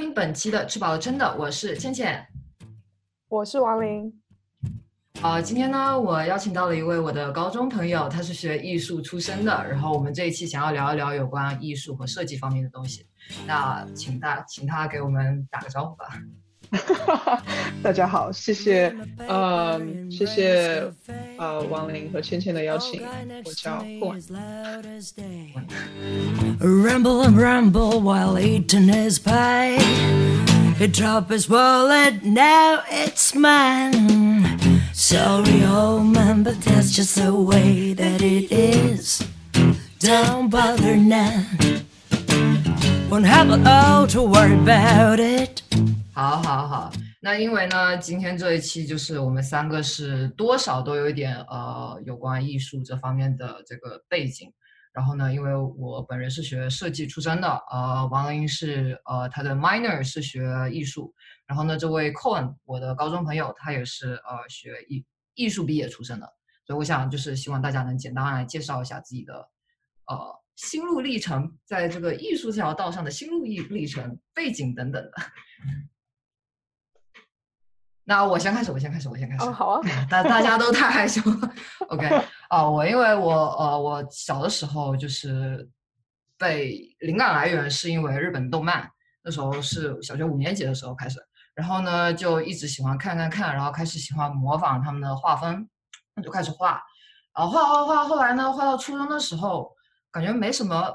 听本期的吃饱了撑的，我是倩倩，我是王琳。呃，今天呢，我邀请到了一位我的高中朋友，他是学艺术出身的，然后我们这一期想要聊一聊有关艺术和设计方面的东西。那请大，请他给我们打个招呼吧。大家好，谢谢，呃，谢谢，呃，王林和芊芊的邀请，我叫霍。Rumble and rumble while eating his pie. He dropped his wallet, now it's mine. Sorry, old man, but that's just the way that it is. Don't bother now. Won't have all to worry about it. 好，好，好。那因为呢，今天这一期就是我们三个是多少都有一点呃有关艺术这方面的这个背景。然后呢，因为我本人是学设计出身的，呃，王林是呃他的 minor 是学艺术。然后呢，这位 Cohen 我的高中朋友他也是呃学艺艺术毕业出身的。所以我想就是希望大家能简单来介绍一下自己的呃心路历程，在这个艺术这条道上的心路历历程、背景等等的。那我先开始，我先开始，我先开始。哦，好啊。大大家都 太害羞了。OK，哦，我因为我呃，我小的时候就是被灵感来源是因为日本动漫，那时候是小学五年级的时候开始，然后呢就一直喜欢看看看，然后开始喜欢模仿他们的画风，那就开始画，然后画画画，后来呢画到初中的时候，感觉没什么，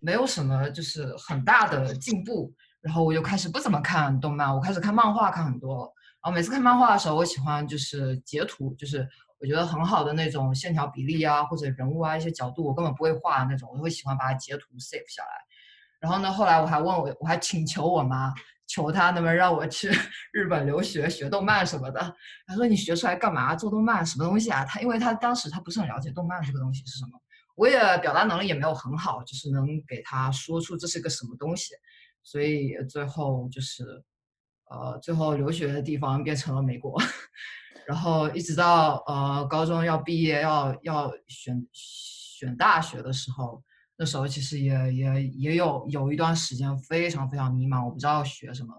没有什么就是很大的进步，然后我就开始不怎么看动漫，我开始看漫画看很多。然后每次看漫画的时候，我喜欢就是截图，就是我觉得很好的那种线条比例啊，或者人物啊一些角度，我根本不会画的那种，我会喜欢把它截图 save 下来。然后呢，后来我还问我，我还请求我妈，求她能不能让我去 日本留学学动漫什么的。她说你学出来干嘛？做动漫什么东西啊？她因为她当时她不是很了解动漫这个东西是什么，我也表达能力也没有很好，就是能给她说出这是个什么东西。所以最后就是。呃，最后留学的地方变成了美国，然后一直到呃高中要毕业要要选选大学的时候，那时候其实也也也有有一段时间非常非常迷茫，我不知道要学什么。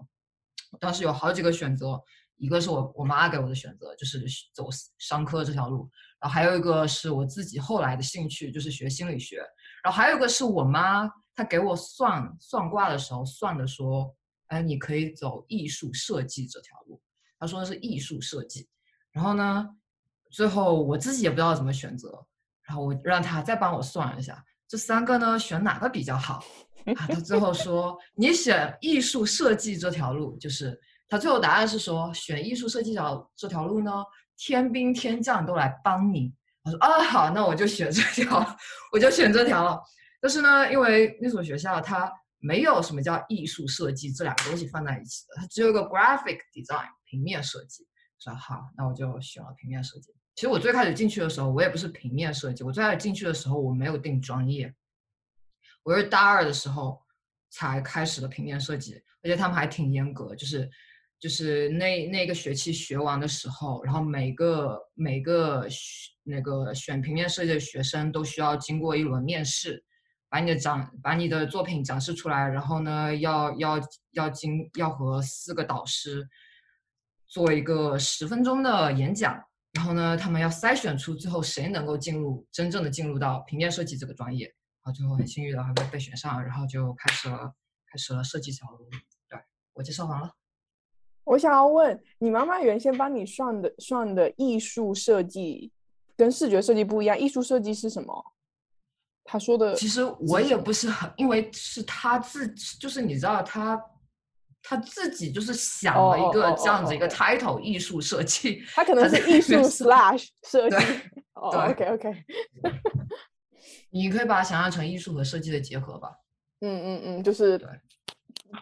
当时有好几个选择，一个是我我妈给我的选择，就是走商科这条路，然后还有一个是我自己后来的兴趣，就是学心理学，然后还有一个是我妈她给我算算卦的时候算的说。哎，你可以走艺术设计这条路。他说的是艺术设计，然后呢，最后我自己也不知道怎么选择，然后我让他再帮我算一下，这三个呢选哪个比较好？啊他最后说你选艺术设计这条路，就是他最后答案是说选艺术设计条这条路呢，天兵天将都来帮你。我说啊好，那我就选这条，我就选这条了。但是呢，因为那所学校它。没有什么叫艺术设计这两个东西放在一起的，它只有一个 graphic design 平面设计。说好，那我就选了平面设计。其实我最开始进去的时候，我也不是平面设计。我最开始进去的时候，我没有定专业，我是大二的时候才开始的平面设计。而且他们还挺严格，就是就是那那个学期学完的时候，然后每个每个那个选平面设计的学生都需要经过一轮面试。把你的展，把你的作品展示出来，然后呢，要要要经要和四个导师做一个十分钟的演讲，然后呢，他们要筛选出最后谁能够进入真正的进入到平面设计这个专业，然后最后很幸运的还被被选上，然后就开始了开始了设计这条路。对我介绍完了。我想要问你，妈妈原先帮你算的算的艺术设计跟视觉设计不一样，艺术设计是什么？他说的，其实我也不是很，因为是他自，就是你知道他，他自己就是想了一个这样子一个 title，艺术设计，他可能是艺术 slash 设计，对，OK OK，你可以把它想象成艺术和设计的结合吧，嗯嗯嗯，就是，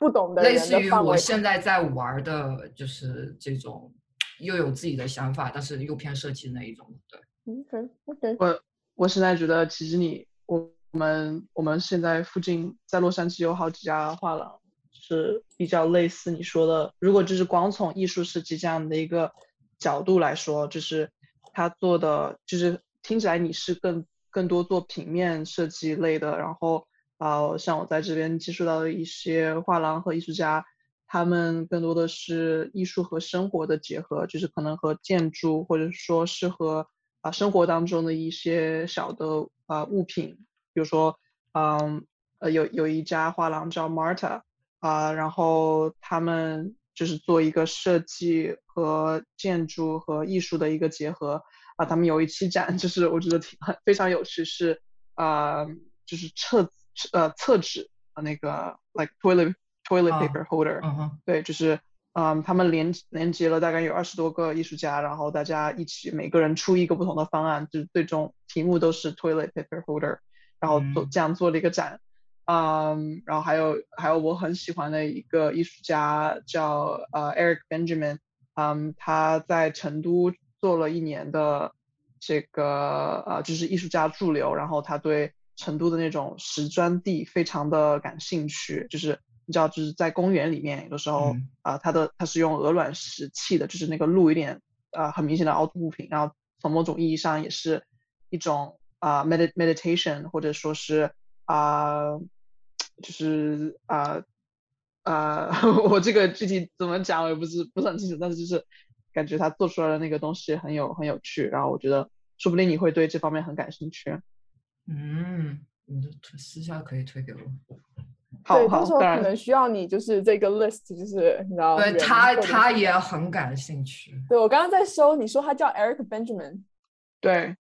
不懂的类似于我现在在玩的，就是这种又有自己的想法，但是又偏设计的那一种，对，OK OK，我我现在觉得其实你。我们我们现在附近在洛杉矶有好几家画廊，是比较类似你说的。如果就是光从艺术设计这样的一个角度来说，就是他做的，就是听起来你是更更多做平面设计类的。然后啊，像我在这边接触到的一些画廊和艺术家，他们更多的是艺术和生活的结合，就是可能和建筑，或者说是和啊生活当中的一些小的啊物品，比如说，嗯，呃，有有一家画廊叫 Marta 啊，然后他们就是做一个设计和建筑和艺术的一个结合啊，他们有一期展，就是我觉得挺非常有趣，是啊，就是厕呃厕纸啊那个 like toilet。Toilet paper holder，对，就是，嗯，他们连连接了大概有二十多个艺术家，然后大家一起每个人出一个不同的方案，就是最终题目都是 toilet paper holder，然后做这样做了一个展，嗯，然后还有还有我很喜欢的一个艺术家叫呃 Eric Benjamin，嗯，他在成都做了一年的这个呃就是艺术家驻留，然后他对成都的那种石砖地非常的感兴趣，就是。你知道，就是在公园里面，有的时候啊，它的它是用鹅卵石砌的，就是那个路有点啊很明显的凹凸不平，然后从某种意义上也是一种啊 med meditation，或者说是啊，就是啊啊，我这个具体怎么讲我也不是不是很清楚，但是就是感觉他做出来的那个东西很有很有趣，然后我觉得说不定你会对这方面很感兴趣。嗯，你就私下可以推给我。对，到时候可能需要你，就是这个 list，就是你知道，对他他也很感兴趣。对我刚刚在搜，你说他叫 Eric Benjamin，对，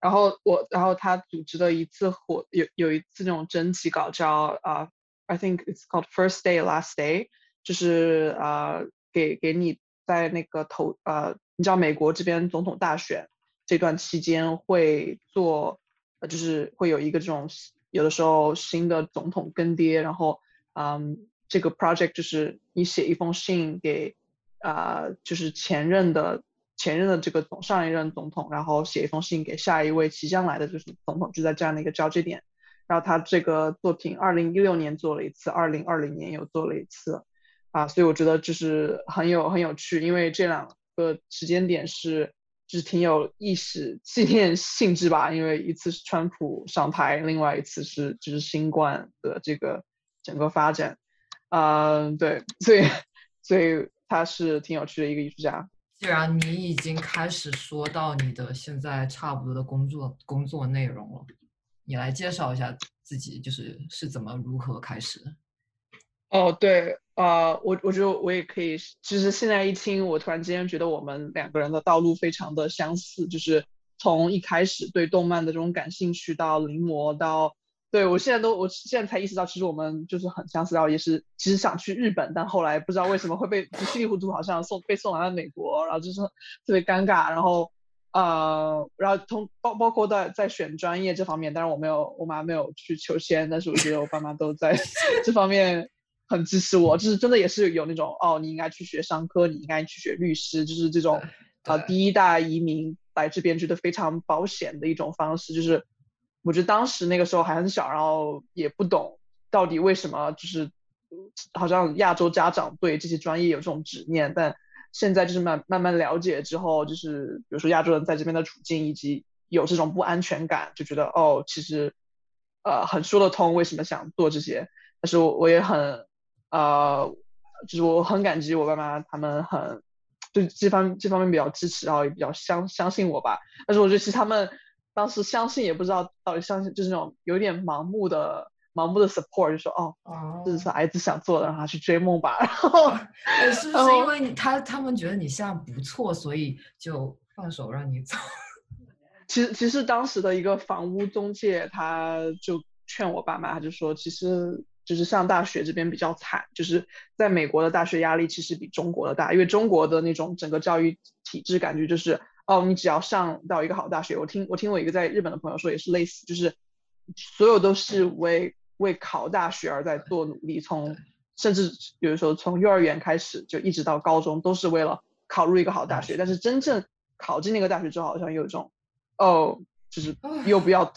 然后我然后他组织的一次活有有一次那种征集稿叫啊，I think it's called First Day Last Day，就是啊给给你在那个投呃，你知道美国这边总统大选这段期间会做，呃就是会有一个这种。有的时候新的总统更迭，然后，嗯，这个 project 就是你写一封信给，啊，就是前任的前任的这个总上一任总统，然后写一封信给下一位即将来的就是总统，就在这样的一个交接点。然后他这个作品，二零一六年做了一次，二零二零年又做了一次，啊，所以我觉得就是很有很有趣，因为这两个时间点是。就是挺有意识纪念性质吧，因为一次是川普上台，另外一次是就是新冠的这个整个发展，嗯，对，所以所以他是挺有趣的一个艺术家。既然你已经开始说到你的现在差不多的工作工作内容了，你来介绍一下自己，就是是怎么如何开始的？哦，对。啊，我我觉得我也可以，其实现在一听，我突然之间觉得我们两个人的道路非常的相似，就是从一开始对动漫的这种感兴趣，到临摹，到对我现在都，我现在才意识到，其实我们就是很相似，然后也是其实想去日本，但后来不知道为什么会被稀里糊涂，好像送被送来了美国，然后就是特别尴尬，然后呃，然后从包包括在在选专业这方面，当然我没有，我妈没有去求签，但是我觉得我爸妈都在 这方面。很支持我，就是真的也是有那种哦，你应该去学商科，你应该去学律师，就是这种 啊，第一代移民来这边觉得非常保险的一种方式。就是我觉得当时那个时候还很小，然后也不懂到底为什么，就是好像亚洲家长对这些专业有这种执念。但现在就是慢慢慢了解之后，就是比如说亚洲人在这边的处境，以及有这种不安全感，就觉得哦，其实呃很说得通为什么想做这些。但是我我也很。呃，就是我很感激我爸妈，他们很对这方这方面比较支持，然后也比较相相信我吧。但是我觉得其实他们当时相信也不知道到底相信，就是那种有点盲目的盲目的 support，就说哦，这是孩子想做的，让他去追梦吧。然后 是不是因为你他他们觉得你现在不错，所以就放手让你走？其实其实当时的一个房屋中介，他就劝我爸妈，他就说其实。就是上大学这边比较惨，就是在美国的大学压力其实比中国的大，因为中国的那种整个教育体制感觉就是，哦，你只要上到一个好大学，我听我听我一个在日本的朋友说也是类似，就是所有都是为为考大学而在做努力，从甚至有的时候从幼儿园开始就一直到高中都是为了考入一个好大学，但是真正考进那个大学之后，好像有一种，哦，就是又不要，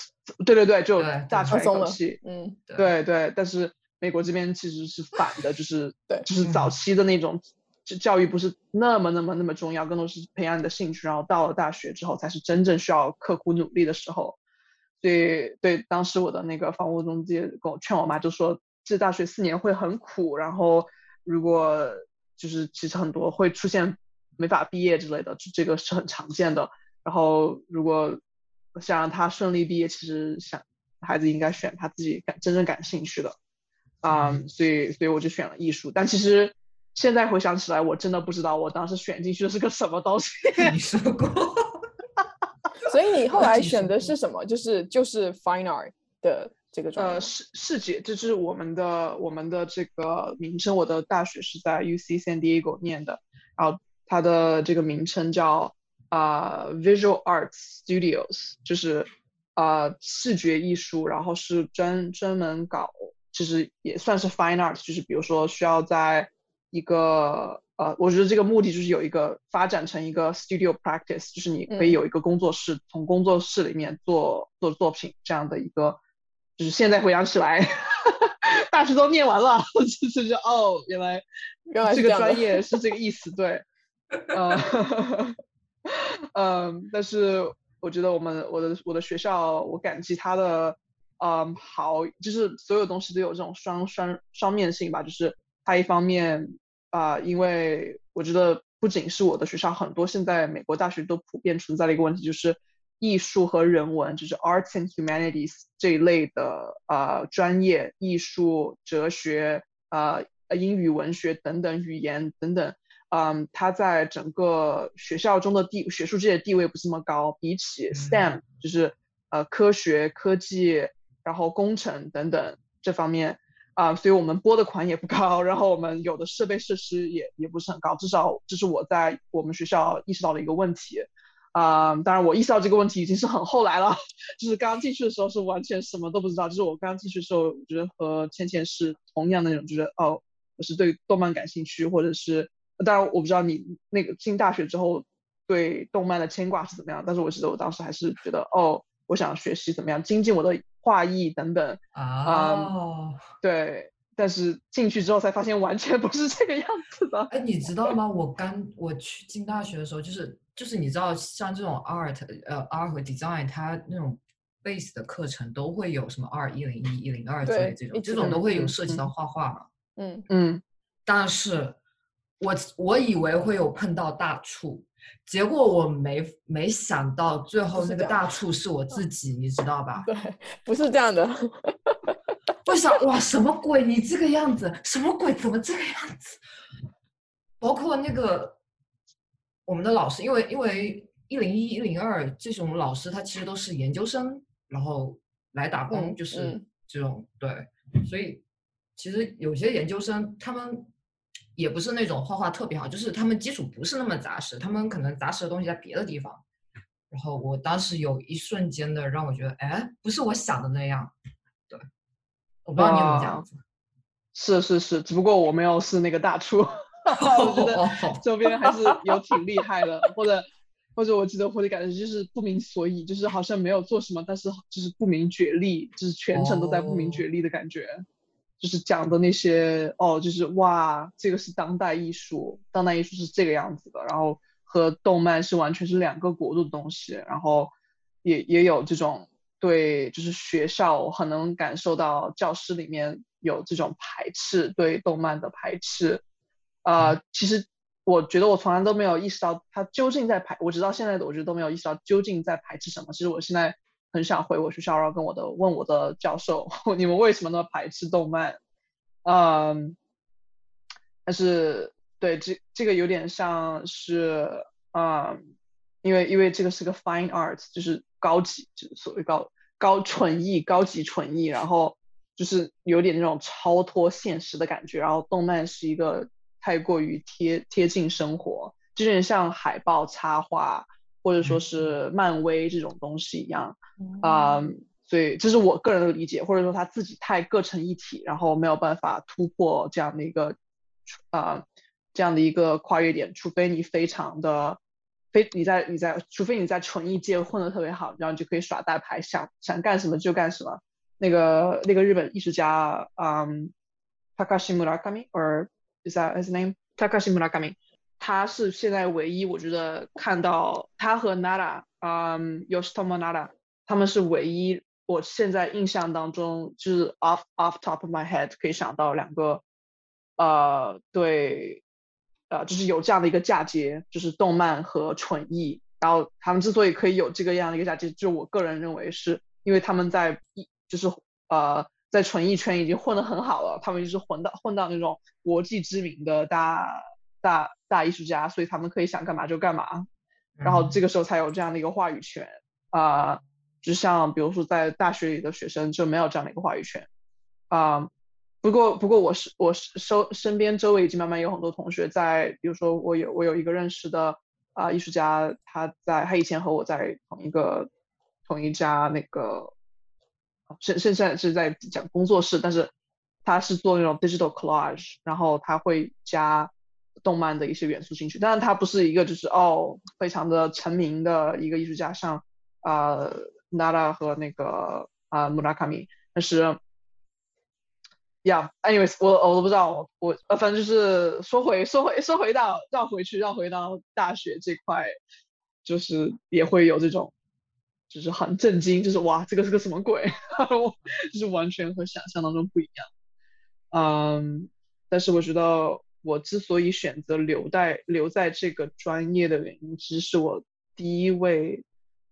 对对对，就大喘一口气，嗯，对对，但是。美国这边其实是反的，就是对，就是早期的那种教教育不是那么那么那么重要，更多是培养你的兴趣，然后到了大学之后才是真正需要刻苦努力的时候。所以对当时我的那个房屋中介跟我劝我妈就说，这大学四年会很苦，然后如果就是其实很多会出现没法毕业之类的，就这个是很常见的。然后如果想让他顺利毕业，其实想孩子应该选他自己感真正感兴趣的啊，所以所以我就选了艺术。但其实现在回想起来，我真的不知道我当时选进去的是个什么东西。你说过，所以你后来选的是什么？就是就是 fine art 的这个专业呃，吗。世世界，这是我们的我们的这个名称。我的大学是在 UC San Diego 念的，然后它的这个名称叫啊、Visual Arts Studios，就是啊、视觉艺术，然后是专专门搞，就是也算是 Fine Art，就是比如说需要在一个呃，我觉得这个目的就是有一个发展成一个 studio practice，就是你可以嗯。有一个工作室，从工作室里面做做作品这样的一个，就是现在回想起来，大学都念完了，就是就哦，原来原来这个专业 是这个意思，对，呃，嗯，但是我觉得我们我的我的学校，我感激他的，嗯，好，就是所有东西都有这种双双双面性吧，就是它一方面啊、因为我觉得不仅是我的学校，很多现在美国大学都普遍存在的一个问题，就是艺术和人文，就是 arts and humanities 这一类的呃、专业，艺术、哲学呃、英语文学等等语言等等，嗯，它在整个学校中的地学术界的地位不是那么高，比起 STEM 就是呃科学、科技，然后工程等等这方面啊、所以我们拨的款也不高，然后我们有的设备设施也也不是很高，至少这是我在我们学校意识到的一个问题。啊、当然我意识到这个问题已经是很后来了，就是刚进去的时候是完全什么都不知道，就是我刚进去的时候，我觉得和倩倩是同样的那种，就是哦，我是对动漫感兴趣，或者是当然我不知道你那个进大学之后对动漫的牵挂是怎么样，但是我记得我当时还是觉得哦，我想学习怎么样精进我的画艺等等，哦，对，但是进去之后才发现完全不是这个样子的。哎，你知道吗？我刚我去进大学的时候，就是就是你知道，像这种 art 呃 art 和 design，它那种 base 的课程都会有什么二一零一、一零二之类这种，这种都会有涉及到画画嘛。嗯，嗯，但是我我以为会有碰到大处，结果我没没想到最后那个大处是我自己，你知道吧？对，不是这样的。我想 哇，什么鬼？你这个样子，什么鬼？怎么这个样子？包括那个我们的老师，因为因为一零一、一零二这种老师，他其实都是研究生，然后来打工，嗯就是嗯这种、对，所以其实有些研究生他们也不是那种画画特别好，就是他们基础不是那么扎实，他们可能扎实的东西在别的地方。然后我当时有一瞬间的让我觉得，哎，不是我想的那样。对，我不知道你有没有这样哇子。是是是，只不过我没有是那个大厨，我觉得哦周边还是有挺厉害的，或者或者我记得我的感觉就是不明所以，就是好像没有做什么，但是就是不明觉厉，就是全程都在不明觉厉的感觉。就是讲的那些哦，就是哇，这个是当代艺术，当代艺术是这个样子的，然后和动漫是完全是两个国度的东西，然后也也有这种对，就是学校我很能感受到教师里面有这种排斥，对动漫的排斥。呃，其实我觉得我从来都没有意识到他究竟在排，我直到现在的我觉得都没有意识到究竟在排斥什么。其实我现在很想回我学校，然后跟我的问我的教授，你们为什么那么排斥动漫？嗯，但是对这这个有点像是，嗯，因为因为这个是个 fine art，就是高级，就是所谓高高纯艺、高级纯艺，然后就是有点那种超脱现实的感觉。然后动漫是一个太过于贴贴近生活，就有点像海报插画或者说是漫威这种东西一样。啊、所以这是我个人的理解，或者说他自己太各成一体，然后没有办法突破这样的一个啊、这样的一个跨越点，除非你非常的非你在你在，除非你在纯艺界混得特别好，然后你就可以耍大牌，想想干什么就干什么。那个那个日本艺术家，嗯，Takashi Murakami，or is that his name？Takashi Murakami，他是现在唯一我觉得看到他和 Nara，嗯，Yoshitomo Nara。他们是唯一我现在印象当中就是 off off top of my head 可以想到两个呃对呃就是有这样的一个嫁接，就是动漫和纯艺。然后他们之所以可以有这个样的一个嫁接，就我个人认为是因为他们在一就是呃在纯艺圈已经混得很好了，他们就是混到混到那种国际知名的大大大艺术家，所以他们可以想干嘛就干嘛。然后这个时候才有这样的一个话语权啊。就像比如说在大学里的学生就没有这样的一个话语权啊。不过不过我是我是身身边周围已经慢慢有很多同学在，比如说我有我有一个认识的啊艺术家，他在他以前和我在同一个同一家那个现现在是在讲工作室，但是他是做那种 digital collage，然后他会加动漫的一些元素进去，但是他不是一个就是哦非常的成名的一个艺术家，像啊。Nara 和那个啊 Murakami，但是，Yeah，anyways，我我都不知道，我呃反正就是说回说回说回到绕回去绕回到大学这块，就是也会有这种，就是很震惊，就是哇这个是个什么鬼，就是完全和想象当中不一样。嗯，但是我觉得我之所以选择留在留在这个专业的原因，其实是我第一位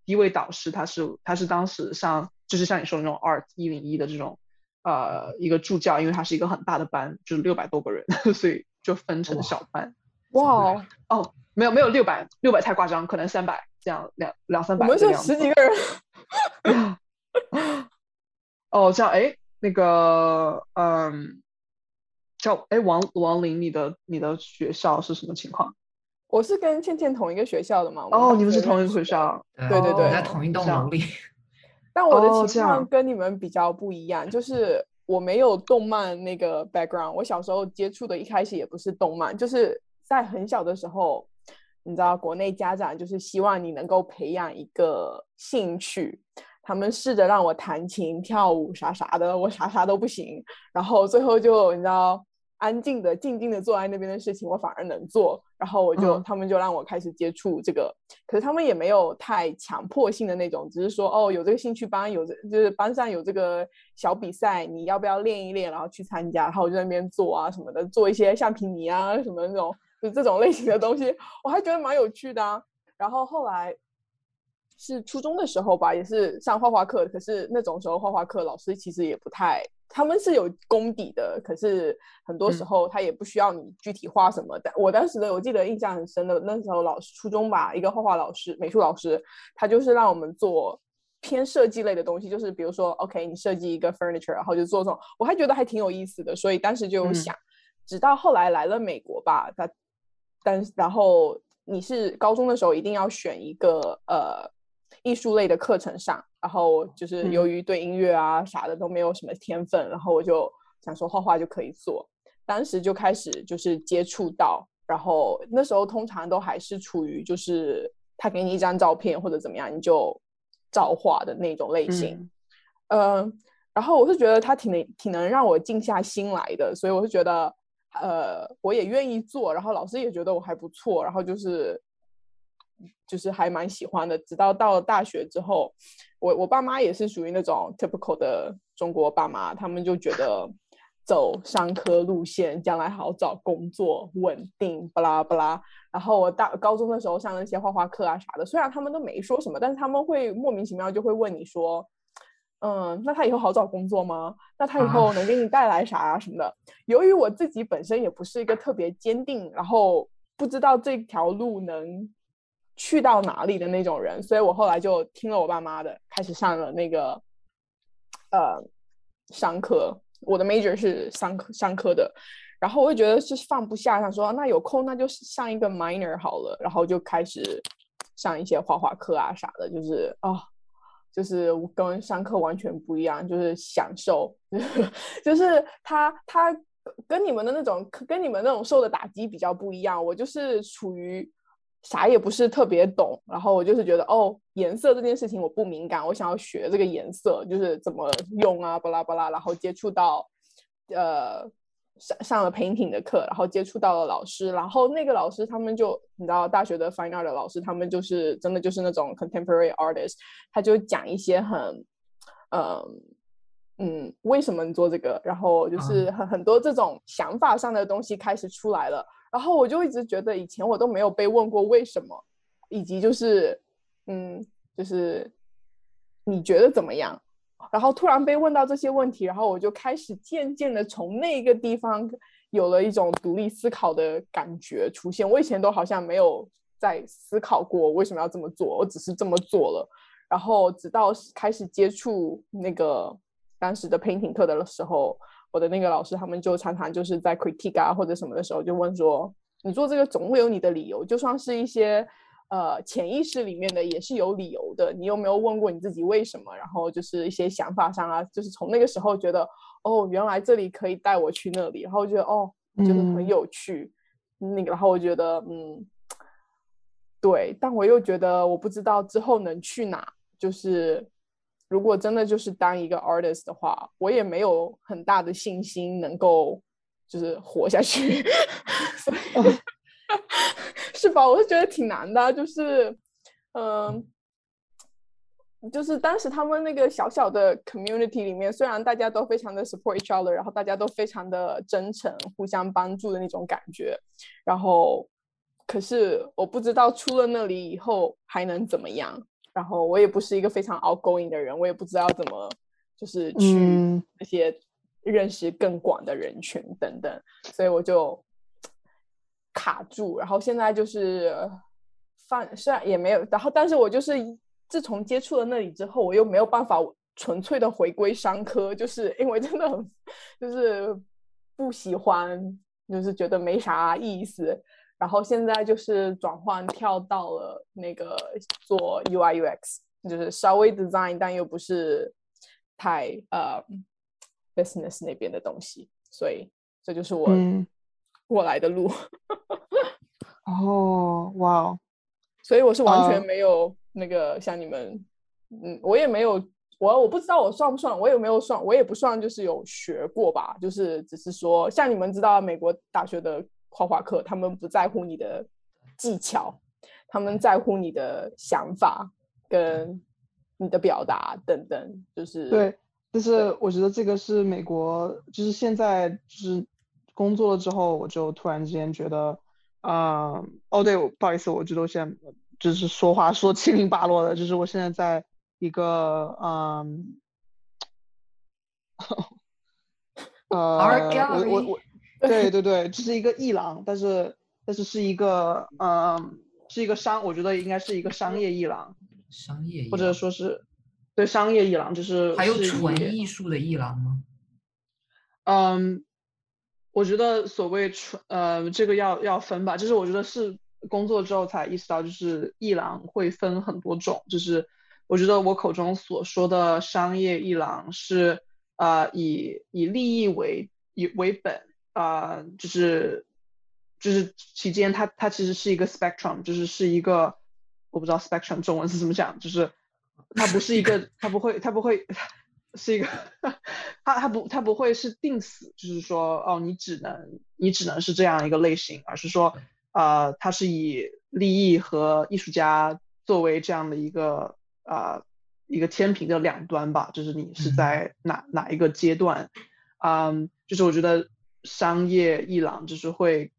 第。一位导师，他是他是当时像就是像你说的那种 art 一零一的这种呃一个助教，因为他是一个很大的班，就是六百多个人，所以就分成小班。哇哦，没有没有六百六百太夸张，可能三百这样两两三百。我们是十几个人。哦，这样哎那个嗯叫哎王王林，你的你的学校是什么情况？我是跟倩倩同一个学校的嘛？哦，你们是同一个学校，对对对，在同一栋楼里。但我的情况跟你们比较不一样，就是我没有动漫那个 background。我小时候接触的一开始也不是动漫，就是在很小的时候，你知道，国内家长就是希望你能够培养一个兴趣，他们试着让我弹琴、跳舞啥啥的，我啥啥都不行，然后最后就你知道。安静的、静静的坐在那边的事情，我反而能做。然后我就，他们就让我开始接触这个。可是他们也没有太强迫性的那种，只是说，哦，有这个兴趣班，有这就是班上有这个小比赛，你要不要练一练，然后去参加？然后我就在那边做啊什么的，做一些橡皮泥啊什么那种，就这种类型的东西，我还觉得蛮有趣的。然后后来是初中的时候吧，也是上画画课，可是那种时候画画课老师其实也不太。他们是有功底的，可是很多时候他也不需要你具体画什么。但我当时的我记得印象很深的，那时候老师初中吧，一个画画老师，美术老师，他就是让我们做偏设计类的东西，就是比如说，OK，你设计一个 furniture，然后就做这种，我还觉得还挺有意思的，所以当时就有想。直到后来来了美国吧，他，但然后你是高中的时候一定要选一个呃。艺术类的课程上，然后就是由于对音乐啊啥的都没有什么天分，然后我就想说画画就可以做，当时就开始就是接触到，然后那时候通常都还是处于就是他给你一张照片或者怎么样，你就照画的那种类型，嗯，然后我是觉得他挺能挺能让我静下心来的，所以我是觉得呃我也愿意做，然后老师也觉得我还不错，然后就是。就是还蛮喜欢的，直到到了大学之后，我我爸妈也是属于那种 typical 的中国爸妈，他们就觉得走商科路线将来好找工作稳定，巴拉巴拉。然后我大高中的时候上那些画画课啊啥的，虽然他们都没说什么，但是他们会莫名其妙就会问你说，嗯，那他以后好找工作吗？那他以后能给你带来啥啊什么的？由于我自己本身也不是一个特别坚定，然后不知道这条路能。去到哪里的那种人，所以我后来就听了我爸妈的，开始上了那个呃商科。我的 major 是商科商科的，然后我就觉得是放不下，想说那有空那就上一个 minor 好了，然后就开始上一些画画课啊啥的，就是啊，就是跟上课完全不一样，就是享受，就是他他跟你们的那种跟你们那种受的打击比较不一样，我就是处于。啥也不是特别懂，然后我就是觉得哦，颜色这件事情我不敏感，我想要学这个颜色就是怎么用啊，巴拉巴拉，然后接触到，呃，上上了 painting 的课，然后接触到了老师，然后那个老师他们就你知道大学的 fine art 的老师，他们就是真的就是那种 contemporary artist，他就讲一些很，嗯，嗯，为什么你做这个？然后就是很很多这种想法上的东西开始出来了。然后我就一直觉得以前我都没有被问过为什么，以及就是嗯，就是你觉得怎么样？然后突然被问到这些问题，然后我就开始渐渐的从那个地方有了一种独立思考的感觉出现。我以前都好像没有在思考过为什么要这么做，我只是这么做了。然后直到开始接触那个当时的 painting 课的时候，我的那个老师他们就常常就是在 critique 啊或者什么的时候就问说：“你做这个总会有你的理由，就算是一些。”呃，潜意识里面的也是有理由的。你有没有问过你自己为什么？然后就是一些想法上啊，就是从那个时候觉得，哦，原来这里可以带我去那里，然后觉得哦，就是很有趣。那个，然后我觉得，嗯，对。但我又觉得，我不知道之后能去哪。就是如果真的就是当一个 artist 的话，我也没有很大的信心能够就是活下去。是吧？我是觉得挺难的，就是，嗯，就是当时他们那个小小的 community 里面，虽然大家都非常的 support each other，然后大家都非常的真诚，互相帮助的那种感觉，然后，可是我不知道出了那里以后还能怎么样，然后我也不是一个非常 outgoing 的人，我也不知道怎么就是去那些认识更广的人群等等，所以我就。卡住，然后现在就是放，虽然也没有，然后但是我就是自从接触了那里之后，我又没有办法纯粹的回归商科，就是因为真的很就是不喜欢，就是觉得没啥意思。然后现在就是转换跳到了那个做 UI UX，就是稍微 design，但又不是太呃 business 那边的东西，所以这就是我。过来的路，哦，哇，所以我是完全没有那个像你们，嗯，我也没有，我我不知道我算不算，我也没有算，我也不算，就是有学过吧，就是只是说，像你们知道美国大学的画画课，他们不在乎你的技巧，他们在乎你的想法跟你的表达等等，就是对，就是我觉得这个是美国，就是现在就是。工作了之后，我就突然之间觉得，啊，哦，对，不好意思，我觉得我现在就是说话说七零八落的，就是我现在在一个，嗯，呃，我我我，对对对，这是一个艺廊，但是但是是一个，嗯，是一个商，我觉得应该是一个商业艺廊，商业，或者说是对商业艺廊，就是还有纯艺术的艺廊吗？嗯。我觉得所谓纯呃，这个要要分吧，就是我觉得是工作之后才意识到，就是艺廊会分很多种，就是我觉得我口中所说的商业艺廊是呃以以利益为以为本啊，就是就是期间它它其实是一个 spectrum，就是是一个我不知道 spectrum 中文是怎么讲，就是它不是一个它不会它不会。是一个，它它不它不会是定死，就是说哦，你只能你只能是这样一个类型，而是说，呃，它是以利益和艺术家作为这样的一个呃一个天平的两端吧，就是你是在哪哪一个阶段，嗯，就是我觉得商业艺廊就是会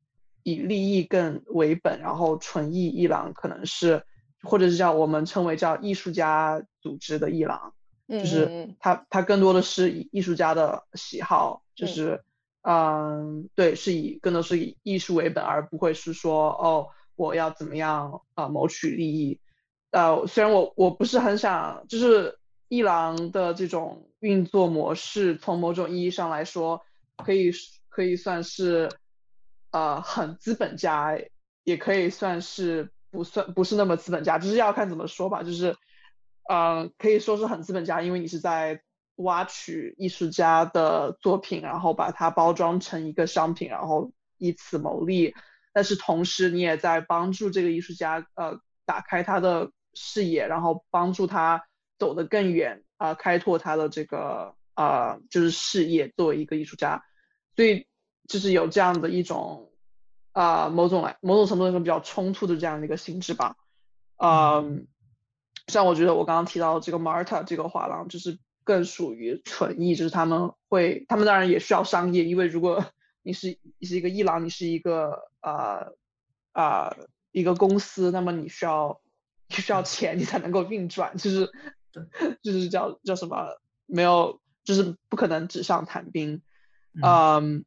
以利益更为本，然后纯艺艺廊可能是或者是叫我们称为叫艺术家组织的艺廊。就是他，他更多的是以艺术家的喜好，就是，嗯，对，是以更多是以艺术为本，而不会是说，哦，我要怎么样啊谋取利益。呃，虽然我我不是很想，就是艺廊的这种运作模式，从某种意义上来说，可以可以算是，呃，很资本家，也可以算是不算不是那么资本家，就是要看怎么说吧，就是。嗯，可以说是很资本家，因为你是在挖取艺术家的作品，然后把它包装成一个商品，然后以此牟利。但是同时，你也在帮助这个艺术家，呃，打开他的视野，然后帮助他走得更远，啊，开拓他的这个，呃，就是事业作为一个艺术家。所以，就是有这样的一种，啊，某种来某种程度上比较冲突的这样的一个性质吧，嗯。像我觉得我刚刚提到的这个 Marta 这个画廊，就是更属于纯艺，就是他们会，他们当然也需要商业，因为如果你是你是一个艺廊，你是一个呃啊一个公司，那么你需要你需要钱，你才能够运转，就是 就是叫叫什么没有，就是不可能纸上谈兵，嗯，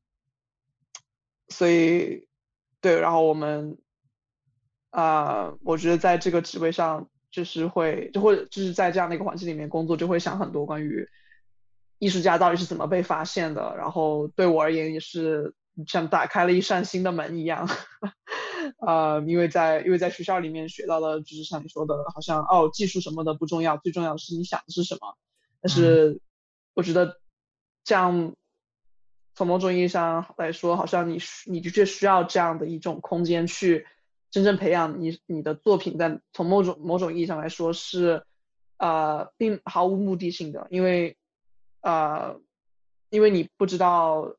所以对，然后我们啊，我觉得在这个职位上。就是会，就会就是在这样的一个环境里面工作，就会想很多关于艺术家到底是怎么被发现的。然后对我而言，也是像打开了一扇新的门一样。呃，因为在因为在学校里面学到的，就是像你说的，好像哦，技术什么的不重要，最重要的是你想的是什么。但是我觉得这样从某种意义上来说，好像你你的确需要这样的一种空间去。真正培养你你的作品，在从某种某种意义上来说是，呃，并毫无目的性的，因为，呃，因为你不知道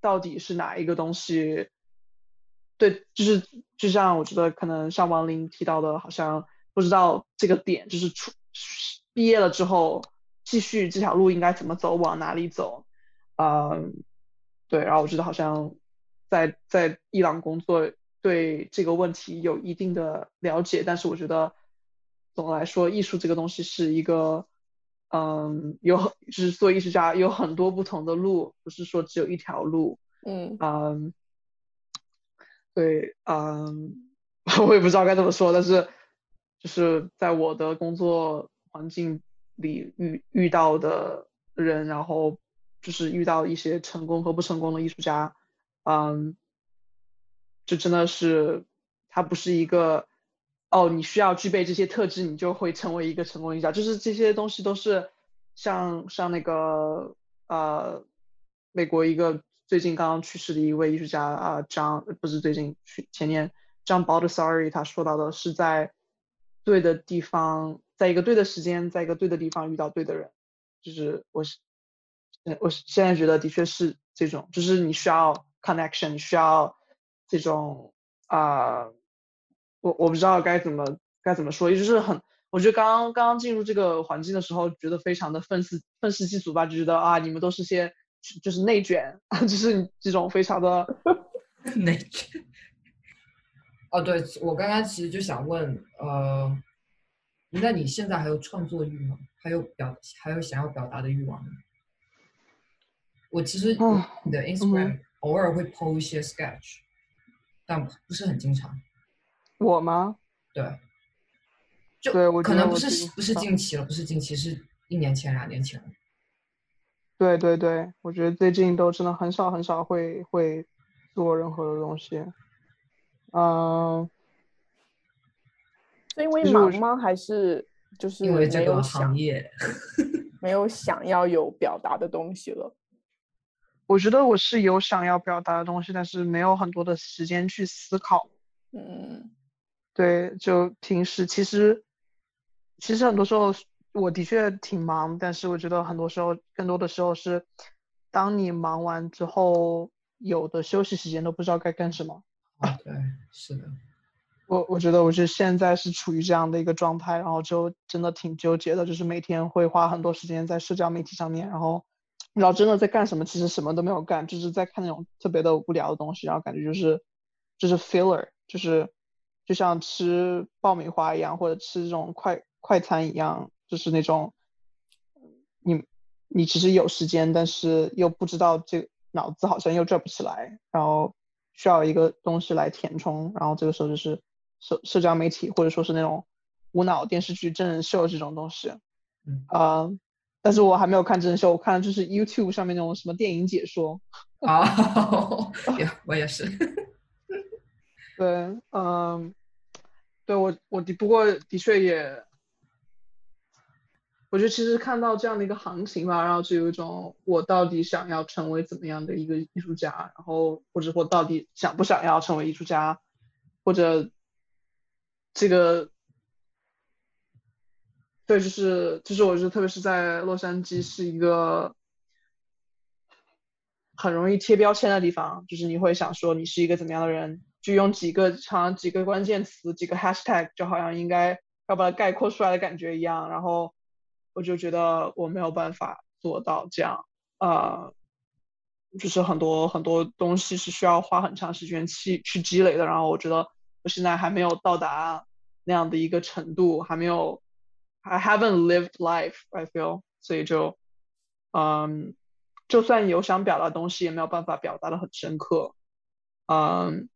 到底是哪一个东西，对，就是就像我觉得可能像王林提到的，好像不知道这个点，就是出毕业了之后继续这条路应该怎么走，往哪里走，嗯，对，然后我觉得好像在在伊朗工作。对这个问题有一定的了解，但是我觉得总的来说，艺术这个东西是一个，嗯，有就是做艺术家有很多不同的路，不是说只有一条路。嗯嗯，对，嗯，我也不知道该怎么说，但是就是在我的工作环境里遇遇到的人，然后就是遇到一些成功和不成功的艺术家，嗯。就真的是，它不是一个，哦，你需要具备这些特质，你就会成为一个成功艺术家。就是这些东西都是，像像那个呃，美国一个最近刚刚去世的一位艺术家啊，张不是最近去前年张 Baldessari 他说到的是在对的地方，在一个对的时间，在一个对的地方遇到对的人。就是我是，我现在觉得的确是这种，就是你需要 connection，你需要。这种啊，我我不知道该怎么该怎么说，也就是很，我觉得刚刚刚刚进入这个环境的时候，觉得非常的愤世愤世嫉俗吧，就觉得啊，你们都是些就是内卷，就是这种非常的 内卷。哦，对我刚刚其实就想问，呃，那你现在还有创作欲吗？还有表还有想要表达的欲望吗？我其实你的 Instagram 偶尔会 po 一些 sketch。但不是很经常，我吗？对，就对我可能不是不是近期了，不是近期，是一年前两年前了。对对对，我觉得最近都真的很少很少会会做任何的东西。嗯，是因为忙吗？还是就是因为这个行业没有想要有表达的东西了？我觉得我是有想要表达的东西，但是没有很多的时间去思考。嗯，对，就平时其实，其实很多时候我的确挺忙，但是我觉得很多时候，更多的时候是，当你忙完之后，有的休息时间都不知道该干什么。啊，对，是的。我我觉得我是现在是处于这样的一个状态，然后就真的挺纠结的，就是每天会花很多时间在社交媒体上面，然后。然后真的在干什么？其实什么都没有干，就是在看那种特别的无聊的东西，然后感觉就是就是 filler，就是就像吃爆米花一样，或者吃这种快快餐一样，就是那种你你其实有时间，但是又不知道这脑子好像又转不起来，然后需要一个东西来填充，然后这个时候就是社社交媒体或者说是那种无脑电视剧真人秀这种东西，啊。但是我还没有看真人秀，我看的就是 YouTube 上面那种什么电影解说。啊，我也是。对，嗯，对我我的不过的确也，我觉得其实看到这样的一个行情吧，然后就有一种我到底想要成为怎么样的一个艺术家，然后或者我到底想不想要成为艺术家，或者这个。对，就是就是，我觉得特别是在洛杉矶是一个很容易贴标签的地方，就是你会想说你是一个怎么样的人，就用几个长几个关键词几个 hashtag，就好像应该要把它概括出来的感觉一样。然后，我就觉得我没有办法做到这样，呃，就是很多很多东西是需要花很长时间去去积累的，然后我觉得我现在还没有到达那样的一个程度，还没有，I haven't lived life I feel，所以就，嗯，就算有想表达东西，也没有办法表达的很深刻，嗯，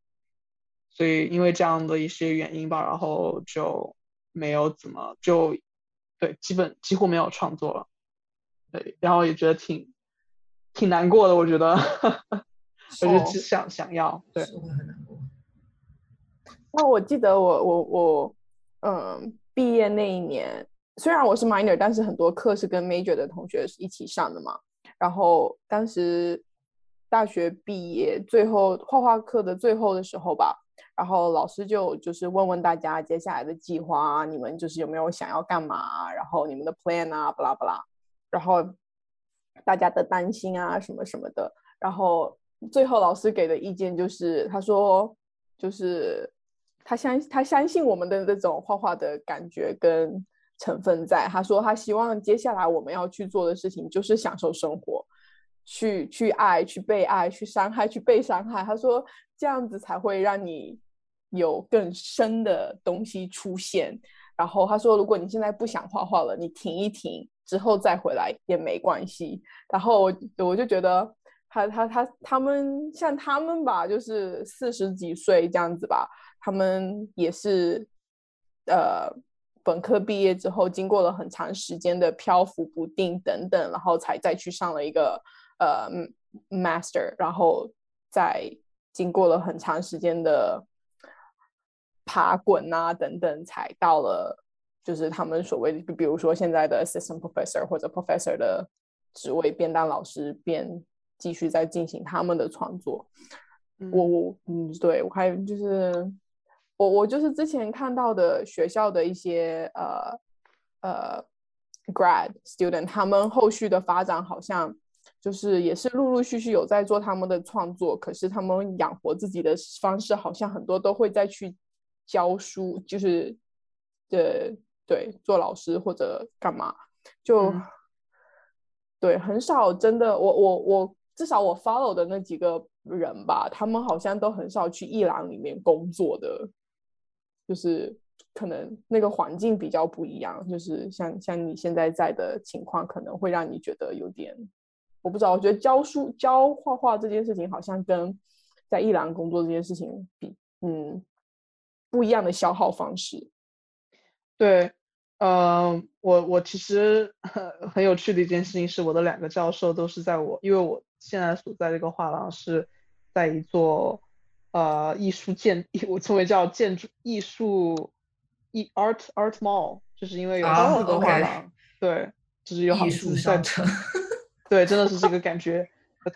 所以因为这样的一些原因吧，然后就没有怎么就。对，基本几乎没有创作了，对，然后也觉得挺挺难过的，我觉得，我就只想想要，对，会很难过。那我记得我我我，嗯，毕业那一年，虽然我是 minor，但是很多课是跟 major 的同学一起上的嘛。然后当时大学毕业最后画画课的最后的时候吧。然后老师就就是问问大家接下来的计划，你们就是有没有想要干嘛，然后你们的 plan 啊，巴拉巴拉，然后大家的担心啊什么什么的，然后最后老师给的意见就是，他说就是他相他相信我们的那种画画的感觉跟成分在，他说他希望接下来我们要去做的事情就是享受生活。去去爱，去被爱，去伤害，去被伤害。他说这样子才会让你有更深的东西出现。然后他说，如果你现在不想画画了，你停一停，之后再回来也没关系。然后我我就觉得他他他他们像他们吧，就是四十几岁这样子吧，他们也是呃本科毕业之后，经过了很长时间的漂浮不定等等，然后才再去上了一个。呃，master，然后再经过了很长时间的爬滚啊等等，才到了就是他们所谓的，比如说现在的 assistant professor 或者 professor 的职位，便当老师，便继续在进行他们的创作。我我嗯，对我还就是我我就是之前看到的学校的一些呃呃 grad student，他们后续的发展好像。就是也是陆陆续续有在做他们的创作，可是他们养活自己的方式好像很多都会再去教书，就是对对做老师或者干嘛，就对很少真的我我我至少我 follow 的那几个人吧，他们好像都很少去伊朗里面工作的，就是可能那个环境比较不一样，就是像像你现在在的情况，可能会让你觉得有点。我不知道，我觉得教书教画画这件事情，好像跟在伊朗工作这件事情比，嗯，不一样的消耗方式。对，嗯，我我其实很有趣的一件事情是，我的两个教授都是在我，因为我现在所在这个画廊是在一座呃艺术建，我称为叫建筑艺术艺 art art mall，就是因为有好多画廊，对，就是有艺术商城。对，真的是这个感觉。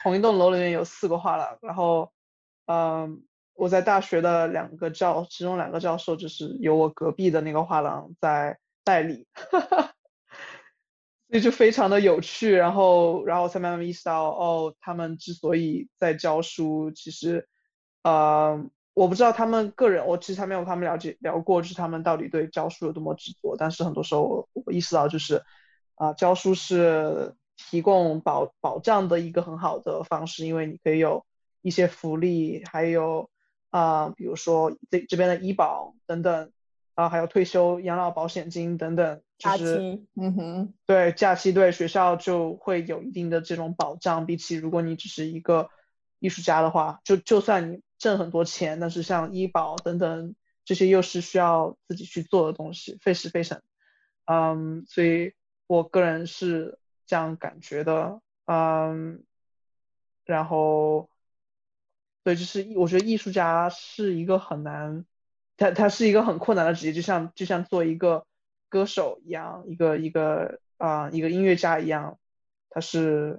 同一栋楼里面有四个画廊，然后，嗯，我在大学的两个教，其中两个教授就是由我隔壁的那个画廊在代理，所以就非常的有趣。然后，然后才慢慢意识到，哦，他们之所以在教书，其实，呃，我不知道他们个人，我其实还没有他们了解聊过，就是他们到底对教书有多么执着。但是很多时候，我我意识到就是，啊，教书是。提供保保障的一个很好的方式，因为你可以有一些福利，还有啊，比如说这这边的医保等等，啊，还有退休养老保险金等等，就是嗯哼，对假期对学校就会有一定的这种保障，比起如果你只是一个艺术家的话，就就算你挣很多钱，但是像医保等等这些又是需要自己去做的东西，费时费神，嗯，所以我个人是。这样感觉的，嗯，然后，对，就是我觉得艺术家是一个很难，他他是一个很困难的职业，就像就像做一个歌手一样，一个一个啊一个音乐家一样，他是，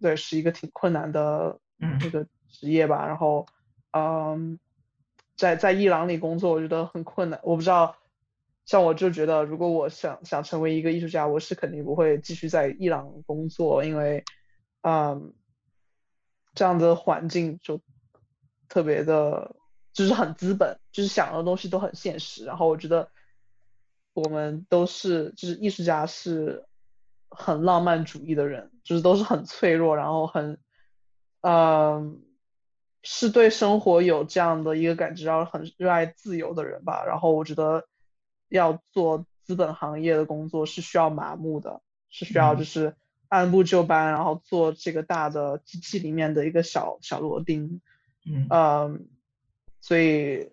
对，是一个挺困难的那个职业吧。然后，嗯，在在伊朗里工作，我觉得很困难，我不知道。像我就觉得，如果我想想成为一个艺术家，我是肯定不会继续在伊朗工作，因为，嗯，这样的环境就特别的，就是很资本，就是想的东西都很现实。然后我觉得，我们都是就是艺术家是很浪漫主义的人，就是都是很脆弱，然后很，嗯，是对生活有这样的一个感知，然后很热爱自由的人吧。然后我觉得要做资本行业的工作是需要麻木的，是需要就是按部就班，然后做这个大的机器里面的一个小小螺钉。嗯，所以。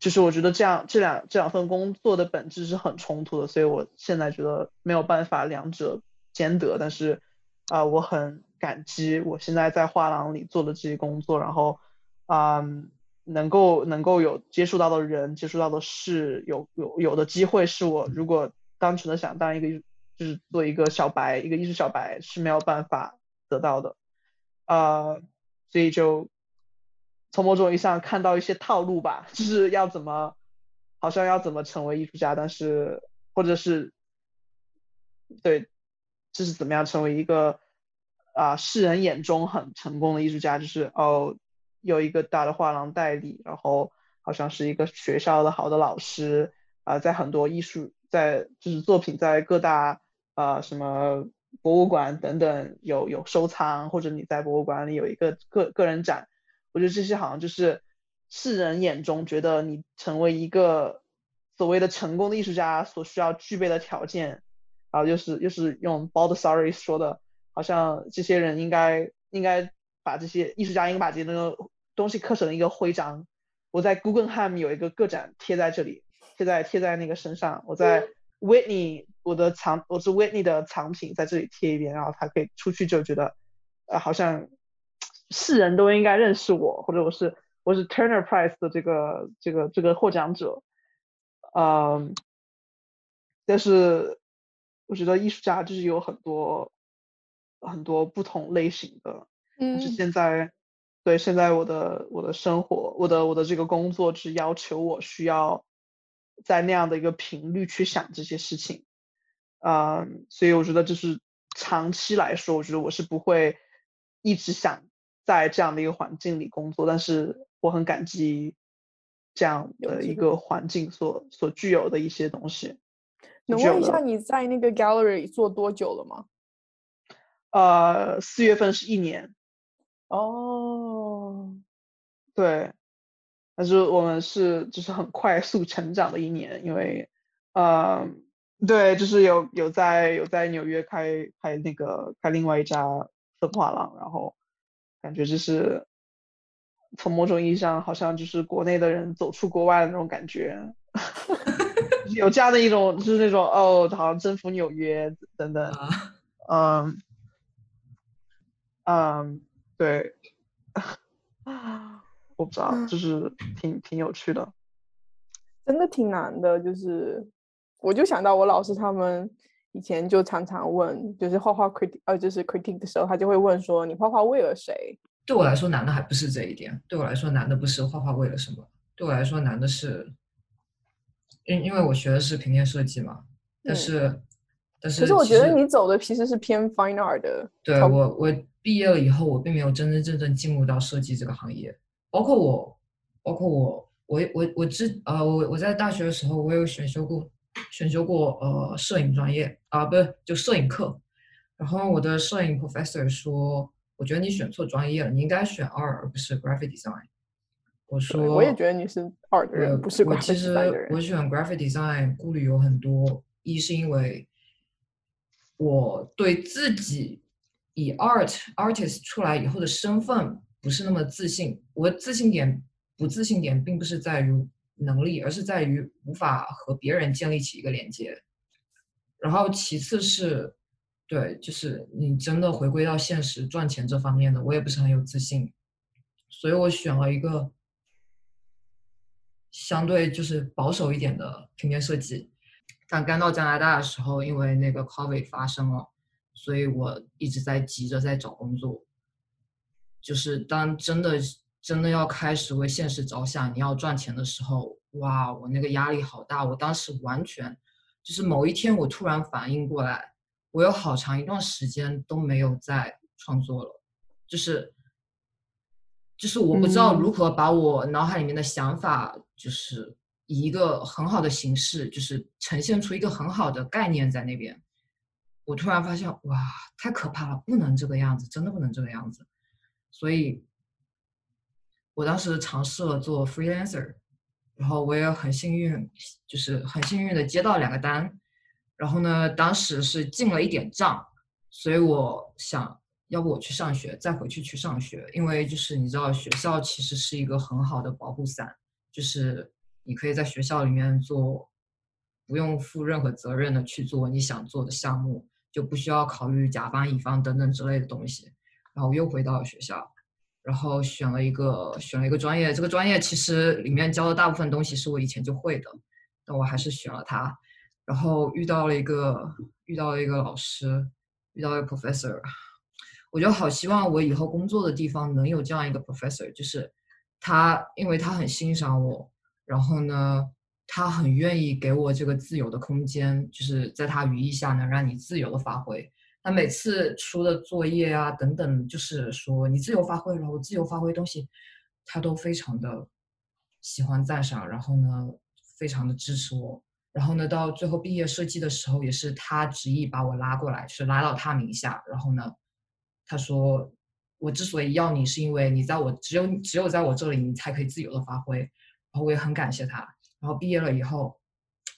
就是我觉得这样这两这两份工作的本质是很冲突的，所以我现在觉得没有办法两者兼得。但是啊，我很感激我现在在画廊里做的这些工作，然后啊，能够能够有接触到的人、接触到的事，有有有的机会是我如果单纯的想当一个就是做一个小白，一个艺术小白是没有办法得到的啊，所以就。从某种意义上看到一些套路吧，就是要怎么，好像要怎么成为艺术家，但是或者是，对，就是怎么样成为一个啊世人眼中很成功的艺术家，就是哦有一个大的画廊代理，然后好像是一个学校的好的老师啊，在很多艺术在就是作品在各大啊什么博物馆等等有有收藏，或者你在博物馆里有一个个个人展。我觉得这些好像就是世人眼中觉得你成为一个所谓的成功的艺术家所需要具备的条件，然后又是又是用 Baldessari 说的，好像这些人应该应该把这些艺术家应该把这些那个东西刻成一个徽章。我在 Guggenheim 有一个个展贴在这里，贴在贴在那个身上。我在 Whitney 我的藏我是 Whitney 的藏品在这里贴一遍，然后他可以出去就觉得呃好像。世人都应该认识我，或者我是我是 Turner Prize 的这个这个这个获奖者，嗯，但是我觉得艺术家就是有很多很多不同类型的，嗯，是现在对现在我的我的生活，我的我的这个工作只要求我需要在那样的一个频率去想这些事情，嗯，所以我觉得就是长期来说，我觉得我是不会一直想。在这样的一个环境里工作，但是我很感激这样的一个环境所所具有的一些东西。能问一下你在那个 gallery 做多久了吗？呃，四月份是一年。哦，对，但是我们是就是很快速成长的一年，因为，呃，对，就是有有在有在纽约开开那个开另外一家分画廊，然后。感觉就是从某种意义上，好像就是国内的人走出国外的那种感觉，有这样的一种，就是那种哦，好像征服纽约等等，嗯嗯，对，我不知道，就是挺挺有趣的，真的挺难的，就是我就想到我老师他们。以前就常常问，就是画画 critic，呃，就是 critic 的时候，他就会问说：“你画画为了谁？”对我来说难的还不是这一点，对我来说难的不是画画为了什么，对我来说难的是，因因为我学的是平面设计嘛，但是，但是，可是我觉得你走的其实是偏 fine art 的。对我，我毕业了以后，我并没有真真正正进入到设计这个行业，包括我，包括我，我我我之呃，我我在大学的时候，我有选修过。选修过呃摄影专业啊，不是就摄影课。然后我的摄影 professor 说，我觉得你选错专业了，你应该选 art 而不是 graphic design。我说，我也觉得你是 art 的人，不是 design 的人。我选 graphic design 顾虑有很多，一是因为我对自己以 art artist 出来以后的身份不是那么自信。我自信点不自信点，并不是在于。能力，而是在于无法和别人建立起一个连接。然后其次是，对，就是你真的回归到现实赚钱这方面的，我也不是很有自信，所以我选了一个相对就是保守一点的平面设计。但刚到加拿大的时候，因为那个 COVID 发生了，所以我一直在急着在找工作。就是当真的。真的要开始为现实着想，你要赚钱的时候，哇，我那个压力好大。我当时完全就是某一天，我突然反应过来，我有好长一段时间都没有在创作了，就是就是我不知道如何把我脑海里面的想法，就是以一个很好的形式，就是呈现出一个很好的概念在那边。我突然发现，哇，太可怕了，不能这个样子，真的不能这个样子。所以，我当时尝试了做 freelancer，然后我也很幸运，就是很幸运的接到两个单。然后呢，当时是进了一点账，所以我想要不我去上学，再回去去上学，因为就是你知道，学校其实是一个很好的保护伞，就是你可以在学校里面做，不用负任何责任的去做你想做的项目。就不需要考虑甲方乙方等等之类的东西，然后又回到了学校，然后选了一个选了一个专业，这个专业其实里面教的大部分东西是我以前就会的，但我还是选了它，然后遇到了一个遇到了一个老师，遇到一个 professor，我就好希望我以后工作的地方能有这样一个 professor，就是他因为他很欣赏我，然后呢。他很愿意给我这个自由的空间，就是在他羽翼下能让你自由的发挥。他每次出的作业啊等等，就是说你自由发挥，然后自由发挥东西，他都非常的喜欢赞赏，然后呢，非常的支持我。然后呢，到最后毕业设计的时候，也是他执意把我拉过来，是拉到他名下。然后呢，他说我之所以要你，是因为你在我只有只有在我这里，你才可以自由的发挥。然后我也很感谢他。然后毕业了以后，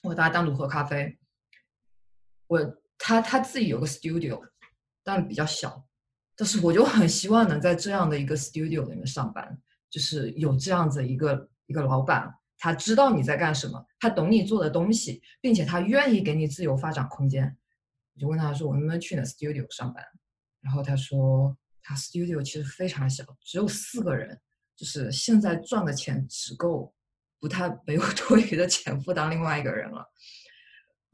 我大家单独喝咖啡。我他他自己有个 studio，但比较小，但是我就很希望能在这样的一个 studio 里面上班，就是有这样子一个一个老板，他知道你在干什么，他懂你做的东西，并且他愿意给你自由发展空间。我就问他说：“我能不能去你的 studio 上班？”然后他说：“他 studio 其实非常小，只有四个人，就是现在赚的钱只够。”不太没有 多余的钱负担另外一个人了。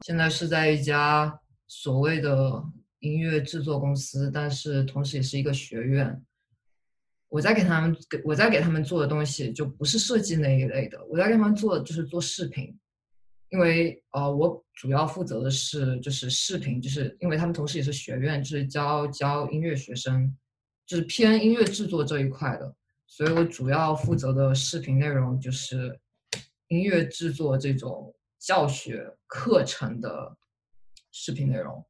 现在是在一家所谓的音乐制作公司，但是同时也是一个学院。我在给他们给我在给他们做的东西就不是设计那一类的，我在给他们做就是做视频，因为呃我主要负责的是就是视频，就是因为他们同时也是学院，就是教教音乐学生，就是偏音乐制作这一块的，所以我主要负责的视频内容就是。音乐制作这种教学课程的视频内容，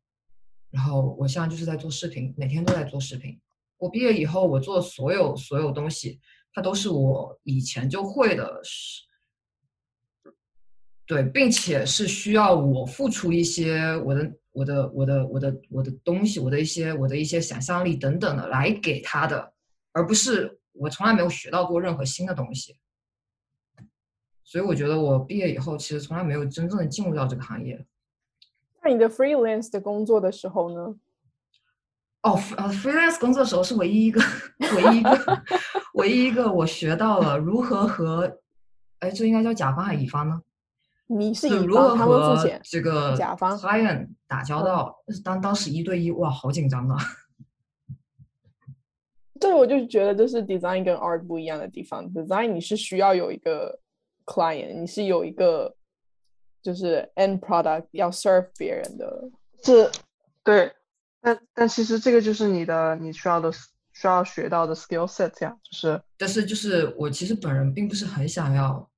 然后我现在就是在做视频，每天都在做视频。我毕业以后，我做所有所有东西，它都是我以前就会的，是，对，并且是需要我付出一些我的我的我的我的我的东西，我的一些我的一些想象力等等的来给他的，而不是我从来没有学到过任何新的东西。所以我觉得我毕业以后其实从来没有真正的进入到这个行业。那你的 freelance 的工作的时候呢？哦，呃，freelance 工作的时候是唯一一个，唯一一个，唯一一个我学到了如何和，哎，这应该叫甲方还是乙方呢？你是如何和这个甲方 client 打交道？当当时一对一，哇，好紧张啊！对，我就觉得这是 design 跟 art 不一样的地方。design 你是需要有一个。client，你是有一个就是 end product 要 serve 别人的，是，对，但但其实这个就是你的你需要的需要学到的 skill set 呀，就是，但是就是我其实本人并不是很想要，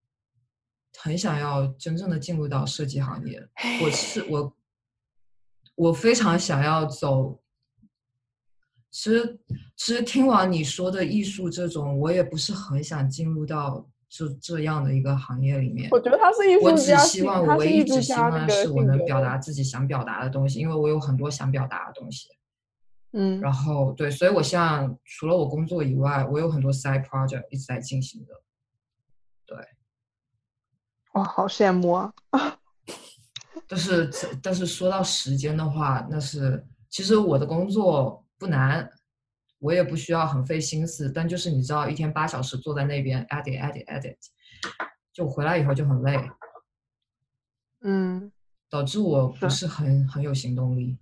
很想要真正的进入到设计行业，我是我，我非常想要走，其实其实听完你说的艺术这种，我也不是很想进入到。这这样的一个行业里面，我觉得他是艺术家。我只希望，我唯一只希望是我能表达自己想表达的东西，因为我有很多想表达的东西。嗯，然后对，所以我现在除了我工作以外，我有很多 side project 一直在进行的。对，哇，好羡慕啊！但是，但是说到时间的话，那是其实我的工作不难。我也不需要很费心思，但就是你知道，一天八小时坐在那边 edit edit edit，就回来以后就很累，嗯，导致我不是很很有行动力。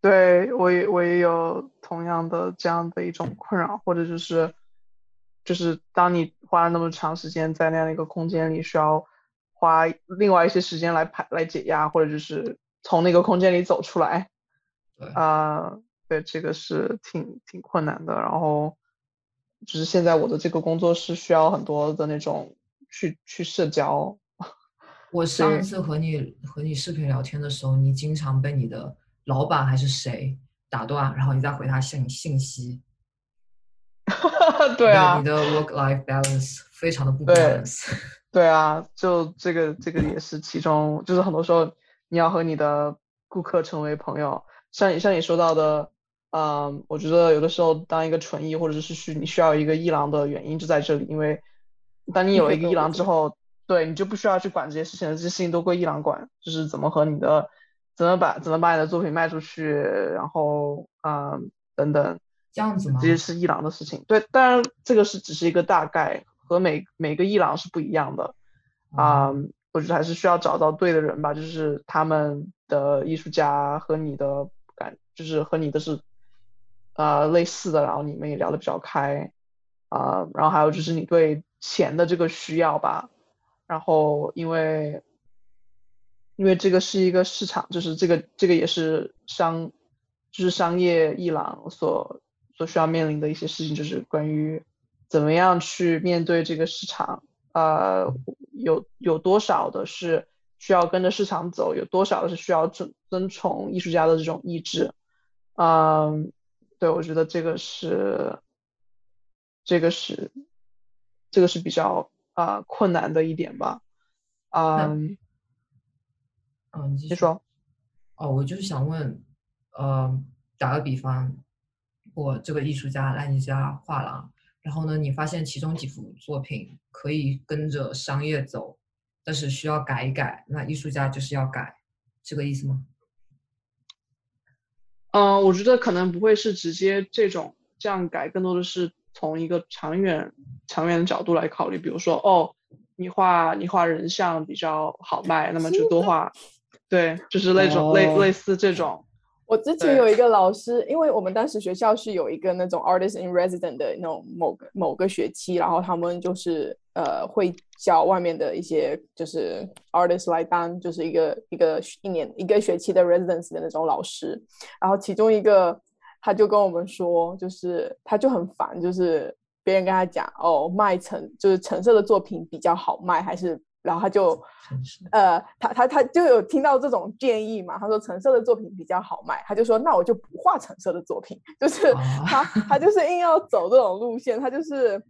对我也我也有同样的这样的一种困扰，或者就是就是当你花了那么长时间在那样的一个空间里，需要花另外一些时间来排来解压，或者就是从那个空间里走出来，啊。对，这个是挺挺困难的。然后，就是现在我的这个工作是需要很多的那种去去社交。我上次和你和你视频聊天的时候，你经常被你的老板还是谁打断，然后你再回他信信息。对啊，你的 work life balance 非常的不 balance。对啊，就这个这个也是其中，就是很多时候你要和你的顾客成为朋友，像你像你说到的，嗯，我觉得有的时候当一个纯艺或者是需你需要一个艺廊的原因就在这里，因为当你有了一个艺廊之后。对你就不需要去管这些事情了，这些事情都归艺郎管，就是怎么和你的，怎么把怎么把你的作品卖出去，然后嗯等等，这样子吗？这些是伊朗的事情。对，当然这个是只是一个大概，和每每个伊朗是不一样的啊。我觉得还是需要找到对的人吧，就是他们的艺术家和你的感，就是和你的是啊类似的，然后你们也聊得比较开啊。然后还有就是你对钱的这个需要吧。然后，因为，因为这个是一个市场，就是这个这个也是商，就是商业伊朗所所需要面临的一些事情，就是关于怎么样去面对这个市场，呃，有有多少的是需要跟着市场走，有多少的是需要遵遵从艺术家的这种意志，嗯，对，我觉得这个是，这个是，这个是比较。啊，困难的一点吧，嗯，嗯，你说，哦，我就是想问，呃，打个比方，我这个艺术家来你家画廊，然后呢，你发现其中几幅作品可以跟着商业走，但是需要改一改，那艺术家就是要改，这个意思吗？嗯，我觉得可能不会是直接这种这样改，更多的是。从一个长远、长远的角度来考虑，比如说，哦，你画你画人像比较好卖，那么就多画，对，就是那种类类似这种。我之前有一个老师，因为我们当时学校是有一个那种 artist in resident 的那种某个某个学期，然后他们就是呃会教外面的一些就是 artist 来当就是一个一个一年一个学期的 residence 的那种老师，然后其中一个。他就跟我们说，就是他就很烦，就是别人跟他讲哦，卖橙就是橙色的作品比较好卖，还是然后他就呃，他他他就有听到这种建议嘛？他说橙色的作品比较好卖，他就说那我就不画橙色的作品，就是他他就是硬要走这种路线，他就是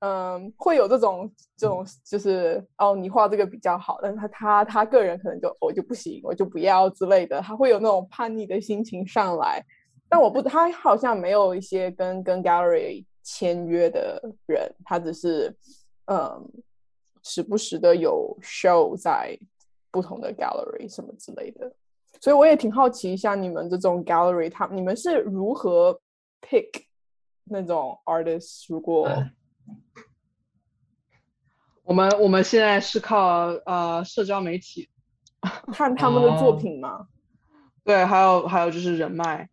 嗯，会有这种这种就是哦，你画这个比较好，但是他他他个人可能就我就不行，我就不要之类的，他会有那种叛逆的心情上来。但我不，他好像没有一些跟跟 gallery 签约的人，他只是嗯，时不时的有 show 在不同的 gallery 什么之类的，所以我也挺好奇，像你们这种 gallery，他你们是如何 pick 那种 artist？如果我们我们现在是靠呃社交媒体 看他们的作品吗？对，还有还有就是人脉。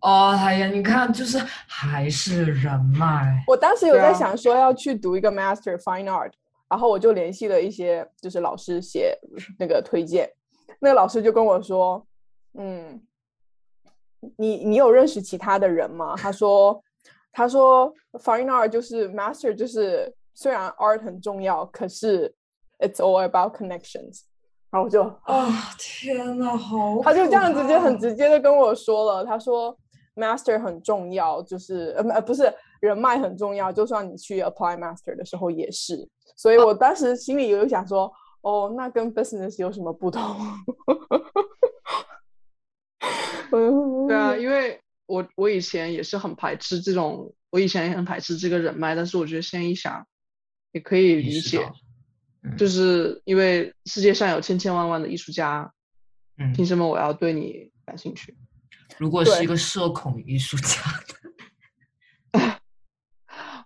哦，哎呀，你看，就是还是人脉。我当时有在想说要去读一个 Master Fine Art，然后我就联系了一些就是老师写那个推荐，那个老师就跟我说，嗯，你你有认识其他的人吗？他说，他说 Fine Art 就是 Master，就是虽然 Art 很重要，可是 It's all about connections。然后我就啊，天呐，好，他就这样直接很直接的跟我说了，他说。Master 很重要，就是呃呃不是人脉很重要，就算你去 apply Master 的时候也是。所以我当时心里有想说，哦，那跟 Business 有什么不同？对啊，因为我我以前也是很排斥这种，我以前也很排斥这个人脉，但是我觉得现在一想，也可以理解，就是因为世界上有千千万万的艺术家，嗯，凭什么我要对你感兴趣？如果是一个社恐艺术家的，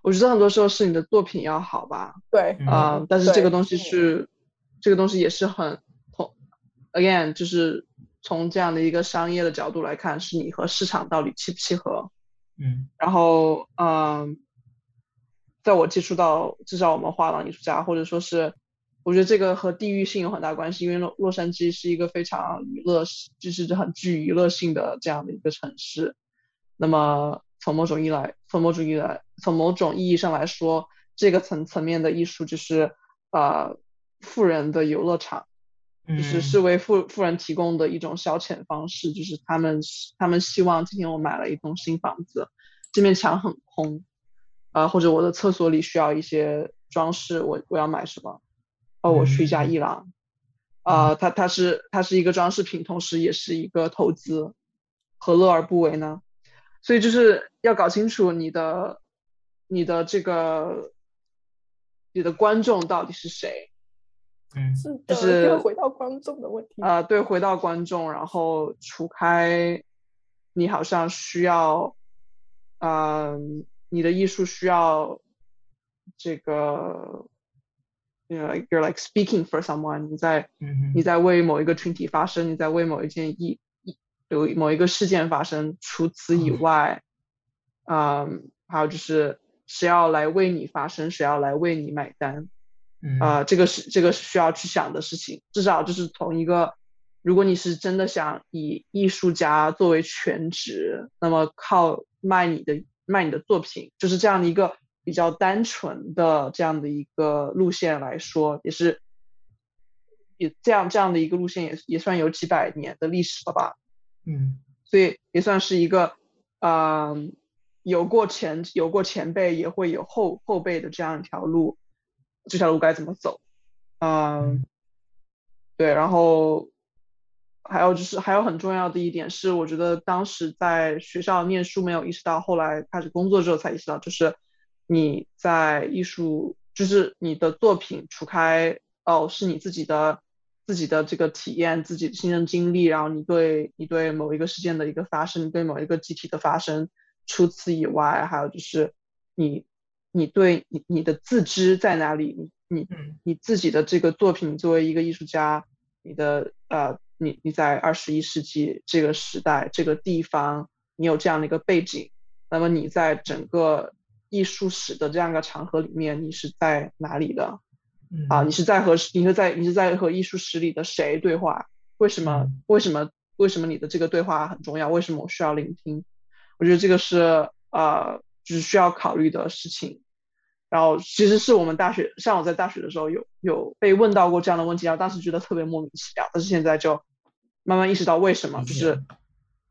我觉得很多时候是你的作品要好吧？对，啊，但是这个东西是，这个东西也是很从，again，就是从这样的一个商业的角度来看，是你和市场到底契不契合？嗯，然后，嗯，在我接触到至少我们画廊艺术家，或者说是。我觉得这个和地域性有很大关系，因为洛洛杉矶是一个非常娱乐，就是很具娱乐性的这样的一个城市。那么从某种意义来，从某种意义来，从某种意义上来说，这个层层面的艺术就是呃富人的游乐场，就是是为富富人提供的一种消遣方式，就是他们他们希望今天我买了一栋新房子，这面墙很空，啊或者我的厕所里需要一些装饰，我我要买什么？哦，我去一家伊朗，啊，它它是它是一个装饰品，同时也是一个投资，何乐而不为呢？所以就是要搞清楚你的你的这个你的观众到底是谁。嗯，是就是回到观众的问题。啊，对，回到观众，然后除开你好像需要，嗯，你的艺术需要这个。you know, you're like speaking for someone，你在、嗯、你在为某一个群体发声，你在为某一件一一有某一个事件发生。除此以外，嗯，还有就是谁要来为你发声，谁要来为你买单，啊、呃，这个是这个是需要去想的事情。至少就是从一个，如果你是真的想以艺术家作为全职，那么靠卖你的卖你的作品，就是这样的一个。比较单纯的这样的一个路线来说，也是也这样这样的一个路线也也算有几百年的历史了吧？嗯，所以也算是一个，嗯，有过前有过前辈，也会有后后辈的这样一条路，这条路该怎么走？嗯，对，然后还有就是还有很重要的一点是，我觉得当时在学校念书没有意识到，后来开始工作之后才意识到，就是。你在艺术，就是你的作品，除开哦，是你自己的自己的这个体验，自己的亲身经历，然后你对你对某一个事件的一个发生，对某一个集体的发生，除此以外，还有就是你你对你你的自知在哪里？你你你自己的这个作品，作为一个艺术家，你的呃，你你在二十一世纪这个时代这个地方，你有这样的一个背景，那么你在整个。艺术史的这样一个场合里面，你是在哪里的？啊，你是在和你是在你是在和艺术史里的谁对话？为什么？为什么？为什么你的这个对话很重要？为什么我需要聆听？我觉得这个是呃，就是需要考虑的事情。然后其实是我们大学，像我在大学的时候有有被问到过这样的问题，然后当时觉得特别莫名其妙，但是现在就慢慢意识到为什么，就是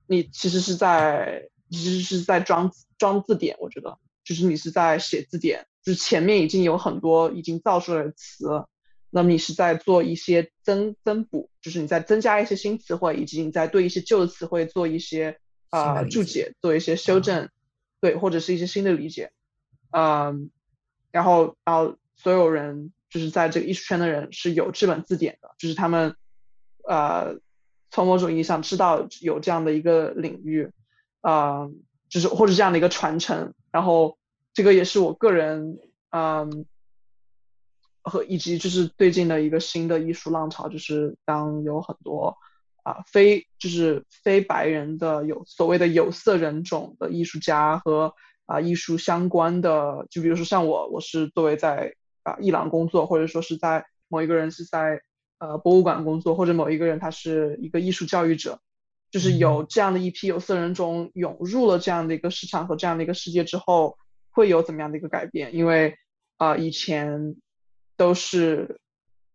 你其实是在其实是在装装字典，我觉得。就是你是在写字典，就是前面已经有很多已经造出来的词，那么你是在做一些增增补，就是你在增加一些新词汇，以及你在对一些旧的词汇做一些啊注解，做一些修正，对，或者是一些新的理解，嗯，然后然后所有人就是在这个艺术圈的人是有这本字典的，就是他们呃从某种意义上知道有这样的一个领域，啊，就是或者这样的一个传承，然后。这个也是我个人，嗯，和以及就是最近的一个新的艺术浪潮，就是当有很多啊非就是非白人的有所谓的有色人种的艺术家和啊艺术相关的，就比如说像我，我是作为在啊伊朗工作，或者说是在某一个人是在呃博物馆工作，或者某一个人他是一个艺术教育者，就是有这样的一批有色人种涌入了这样的一个市场和这样的一个世界之后。会有怎么样的一个改变？因为啊，以前都是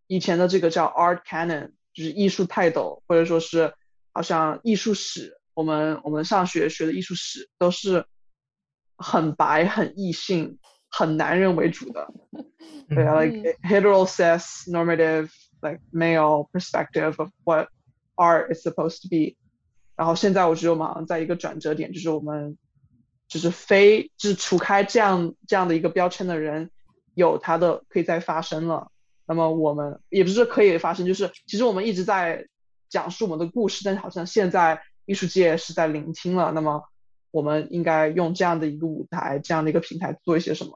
以前的这个叫 art canon，就是艺术泰斗，或者说是好像艺术史，我们我们上学学的艺术史都是很白、很异性、很男人为主的，对啊，like hetero cis normative like male perspective of what art is supposed to be。然后现在我觉得我们好像在一个转折点，就是我们。就是非就是除开这样这样的一个标签的人，有他的可以再发生了。那么我们也不是可以发生，就是其实我们一直在讲述我们的故事，但是好像现在艺术界是在聆听了。那么我们应该用这样的一个舞台，这样的一个平台做一些什么？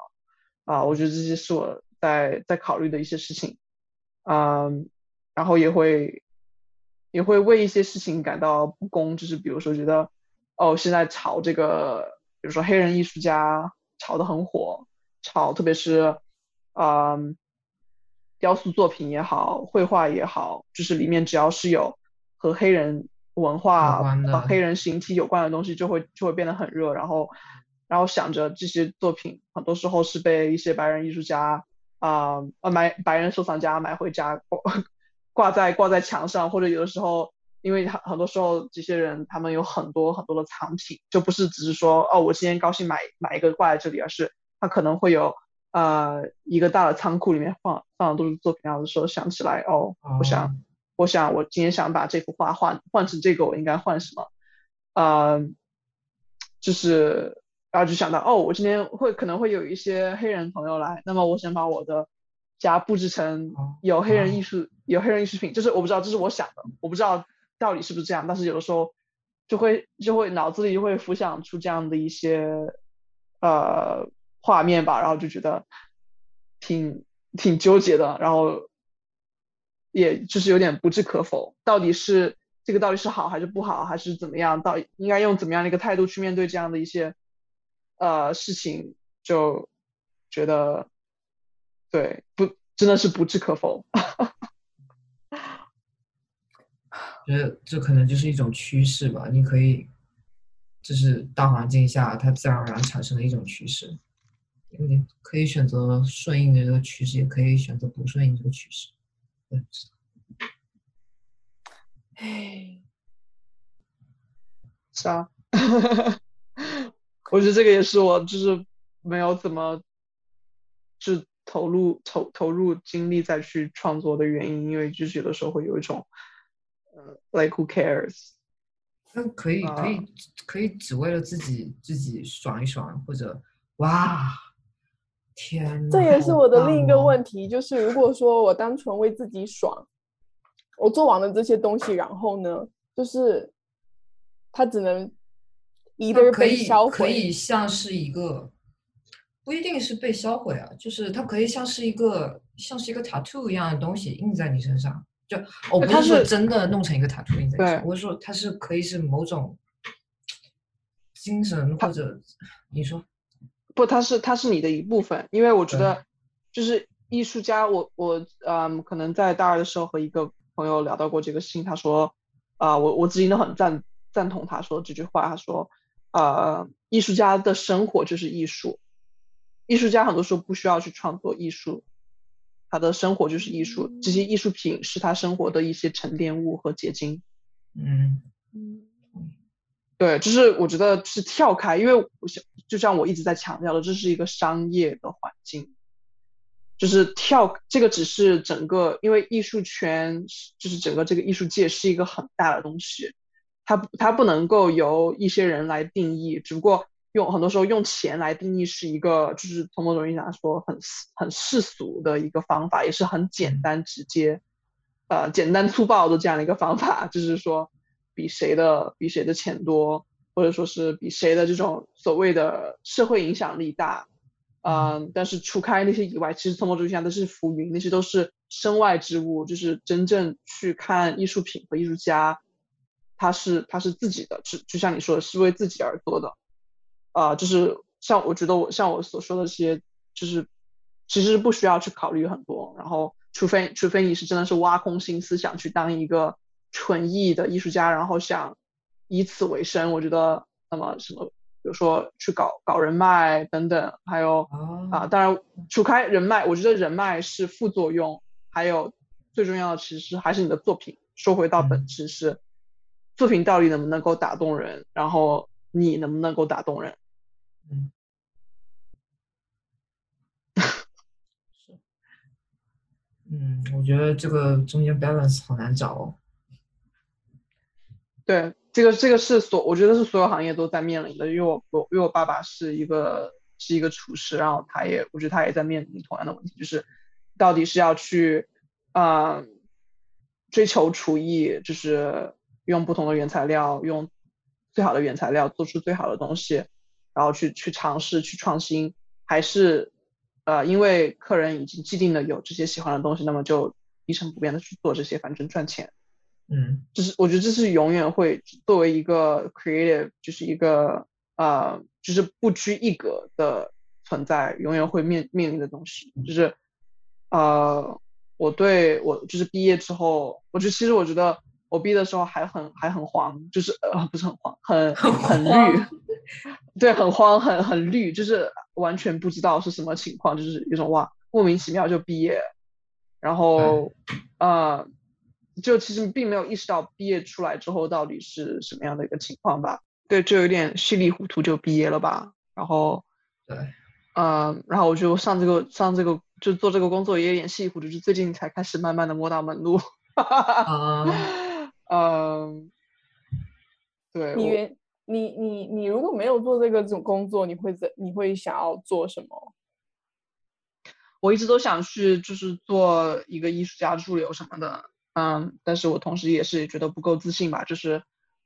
啊，我觉得这些是我在在考虑的一些事情。嗯，然后也会也会为一些事情感到不公，就是比如说觉得哦，现在炒这个。比如说黑人艺术家炒得很火，炒特别是，嗯，雕塑作品也好，绘画也好，就是里面只要是有和黑人文化、和黑人形体有关的东西，就会就会变得很热。然后，然后想着这些作品很多时候是被一些白人艺术家啊呃买白人收藏家买回家挂 挂在挂在墙上，或者有的时候，因为很很多时候这些人他们有很多很多的藏品，就不是只是说哦我今天高兴买买一个挂在这里，而是他可能会有呃一个大的仓库里面放放的都是作品，然后说想起来哦，我想我想我今天想把这幅画换换成这个，我应该换什么？呃，就是然后就想到哦，我今天会可能会有一些黑人朋友来，那么我想把我的家布置成有黑人艺术有黑人艺术品，就是我不知道这是我想的，我不知道到底是不是这样，但是有的时候就会就会脑子里就会浮想出这样的一些呃画面吧，然后就觉得挺挺纠结的，然后也就是有点不置可否，到底是。这个到底是好还是不好，还是怎么样？到应该用怎么样的一个态度去面对这样的一些呃事情？就觉得对不，真的是不置可否。觉得这可能就是一种趋势吧。你可以，这是大环境下它自然而然产生的一种趋势。你可以选择顺应这个趋势，也可以选择不顺应这个趋势。对。哎，是啊，我觉得这个也是我就是没有怎么就投入投投入精力再去创作的原因，因为就是有的时候会有一种呃，like who cares？那可以可以可以只为了自己自己爽一爽，或者哇，天，这也是我的另一个问题，就是如果说我单纯为自己爽。我做完了这些东西，然后呢，就是它只能一个被销毁，可以像是一个，不一定是被销毁啊，就是它可以像是一个像是一个 tattoo 一样的东西印在你身上。就我不是说真的弄成一个在身上，我是说它是可以是某种精神或者你说不，它是它是你的一部分，因为我觉得就是艺术家，我我嗯，可能在大二的时候和一个。朋友聊到过这个事情，他说，啊，我我自己都很赞赞同他说这句话。他说，呃，艺术家的生活就是艺术，艺术家很多时候不需要去创作艺术，他的生活就是艺术，这些艺术品是他生活的一些沉淀物和结晶。嗯嗯，对，就是我觉得是跳开，因为我想就像我一直在强调的，这是一个商业的环境。就是跳这个只是整个，因为艺术圈就是整个这个艺术界是一个很大的东西，它它不能够由一些人来定义，只不过用很多时候用钱来定义是一个，就是从某种意义上来说很很世俗的一个方法，也是很简单直接，呃简单粗暴的这样的一个方法，就是说比谁的比谁的钱多，或者说是比谁的这种所谓的社会影响力大。嗯，但是除开那些以外，其实从某种意义上都是浮云，那些都是身外之物。就是真正去看艺术品和艺术家，他是他是自己的，是就像你说的，是为自己而做的。啊，就是像我觉得我像我所说的这些，就是其实不需要去考虑很多。然后，除非除非你是真的是挖空心思想去当一个纯艺的艺术家，然后想以此为生，我觉得那么什么。比如说去搞搞人脉等等，还有啊，当然除开人脉，我觉得人脉是副作用，还有最重要的其实还是你的作品。说回到本质是，作品到底能不能够打动人，然后你能不能够打动人？嗯，是，嗯，我觉得这个中间 balance 好难找哦。对。这个这个是所，我觉得是所有行业都在面临的，因为我我因为我爸爸是一个是一个厨师，然后他也我觉得他也在面临同样的问题，就是到底是要去啊追求厨艺，就是用不同的原材料，用最好的原材料做出最好的东西，然后去去尝试去创新，还是呃因为客人已经既定的有这些喜欢的东西，那么就一成不变的去做这些，反正赚钱。嗯，就是我觉得这是永远会作为一个 creative，就是一个呃，就是不拘一格的存在，永远会面面临的东西。就是呃，我对我就是毕业之后，我觉得其实我觉得我毕业的时候还很还很黄，就是呃不是很黄，很很绿，对，很慌，很很绿，就是完全不知道是什么情况，就是有种哇，莫名其妙就毕业，然后呃，就其实并没有意识到毕业出来之后到底是什么样的一个情况吧。对，就有点稀里糊涂就毕业了吧。然后，对，嗯，然后我就上这个上这个就做这个工作也有点稀里糊涂，就最近才开始慢慢的摸到门路。啊，嗯，对。你原你你你如果没有做这个这种工作，你会怎你会想要做什么？我一直都想去，就是做一个艺术家驻留什么的，嗯，但是我同时也是觉得不够自信吧，就是，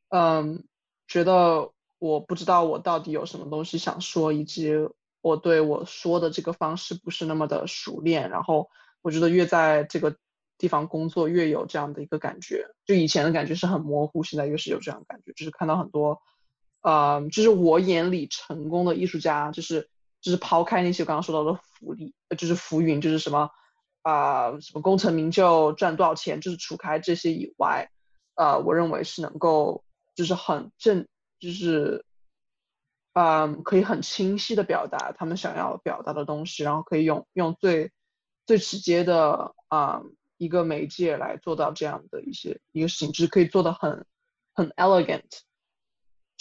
嗯，觉得我不知道我到底有什么东西想说，以及我对我说的这个方式不是那么的熟练，然后我觉得越在这个地方工作越有这样的一个感觉，就以前的感觉是很模糊，现在越是有这样的感觉，就是看到很多，呃，就是我眼里成功的艺术家，就是。就是抛开那些刚刚说到的福利，就是浮云，就是什么啊，什么功成名就赚多少钱，就是除开这些以外，呃，我认为是能够就是很正，就是嗯，可以很清晰的表达他们想要表达的东西，然后可以用用最最直接的啊一个媒介来做到这样的一些一个事情，就是可以做的很很 elegant，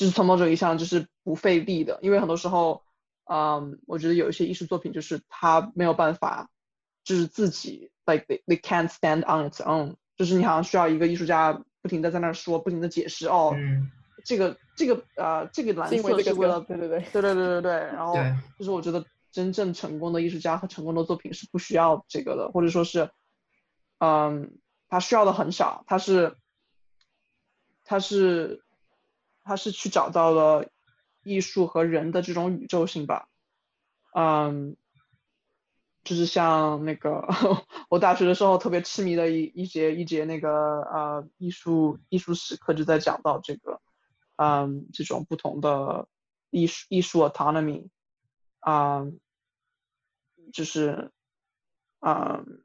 就是从某种意义上就是不费力的，因为很多时候。嗯，我觉得有一些艺术作品就是它没有办法，就是自己 like they they can't stand on its own，就是你好像需要一个艺术家不停的在那儿说，不停的解释哦，这个这个呃这个蓝色是为了对对对。对对对对对，然后就是我觉得真正成功的艺术家和成功的作品是不需要这个的，或者说是，嗯，他需要的很少，他是他是他是去找到了。艺术和人的这种宇宙性吧，嗯，就是像那个 我大学的时候特别痴迷的一一节一节那个呃艺术艺术史课就在讲到这个，嗯，这种不同的艺术艺术 autonomy，啊，就是嗯。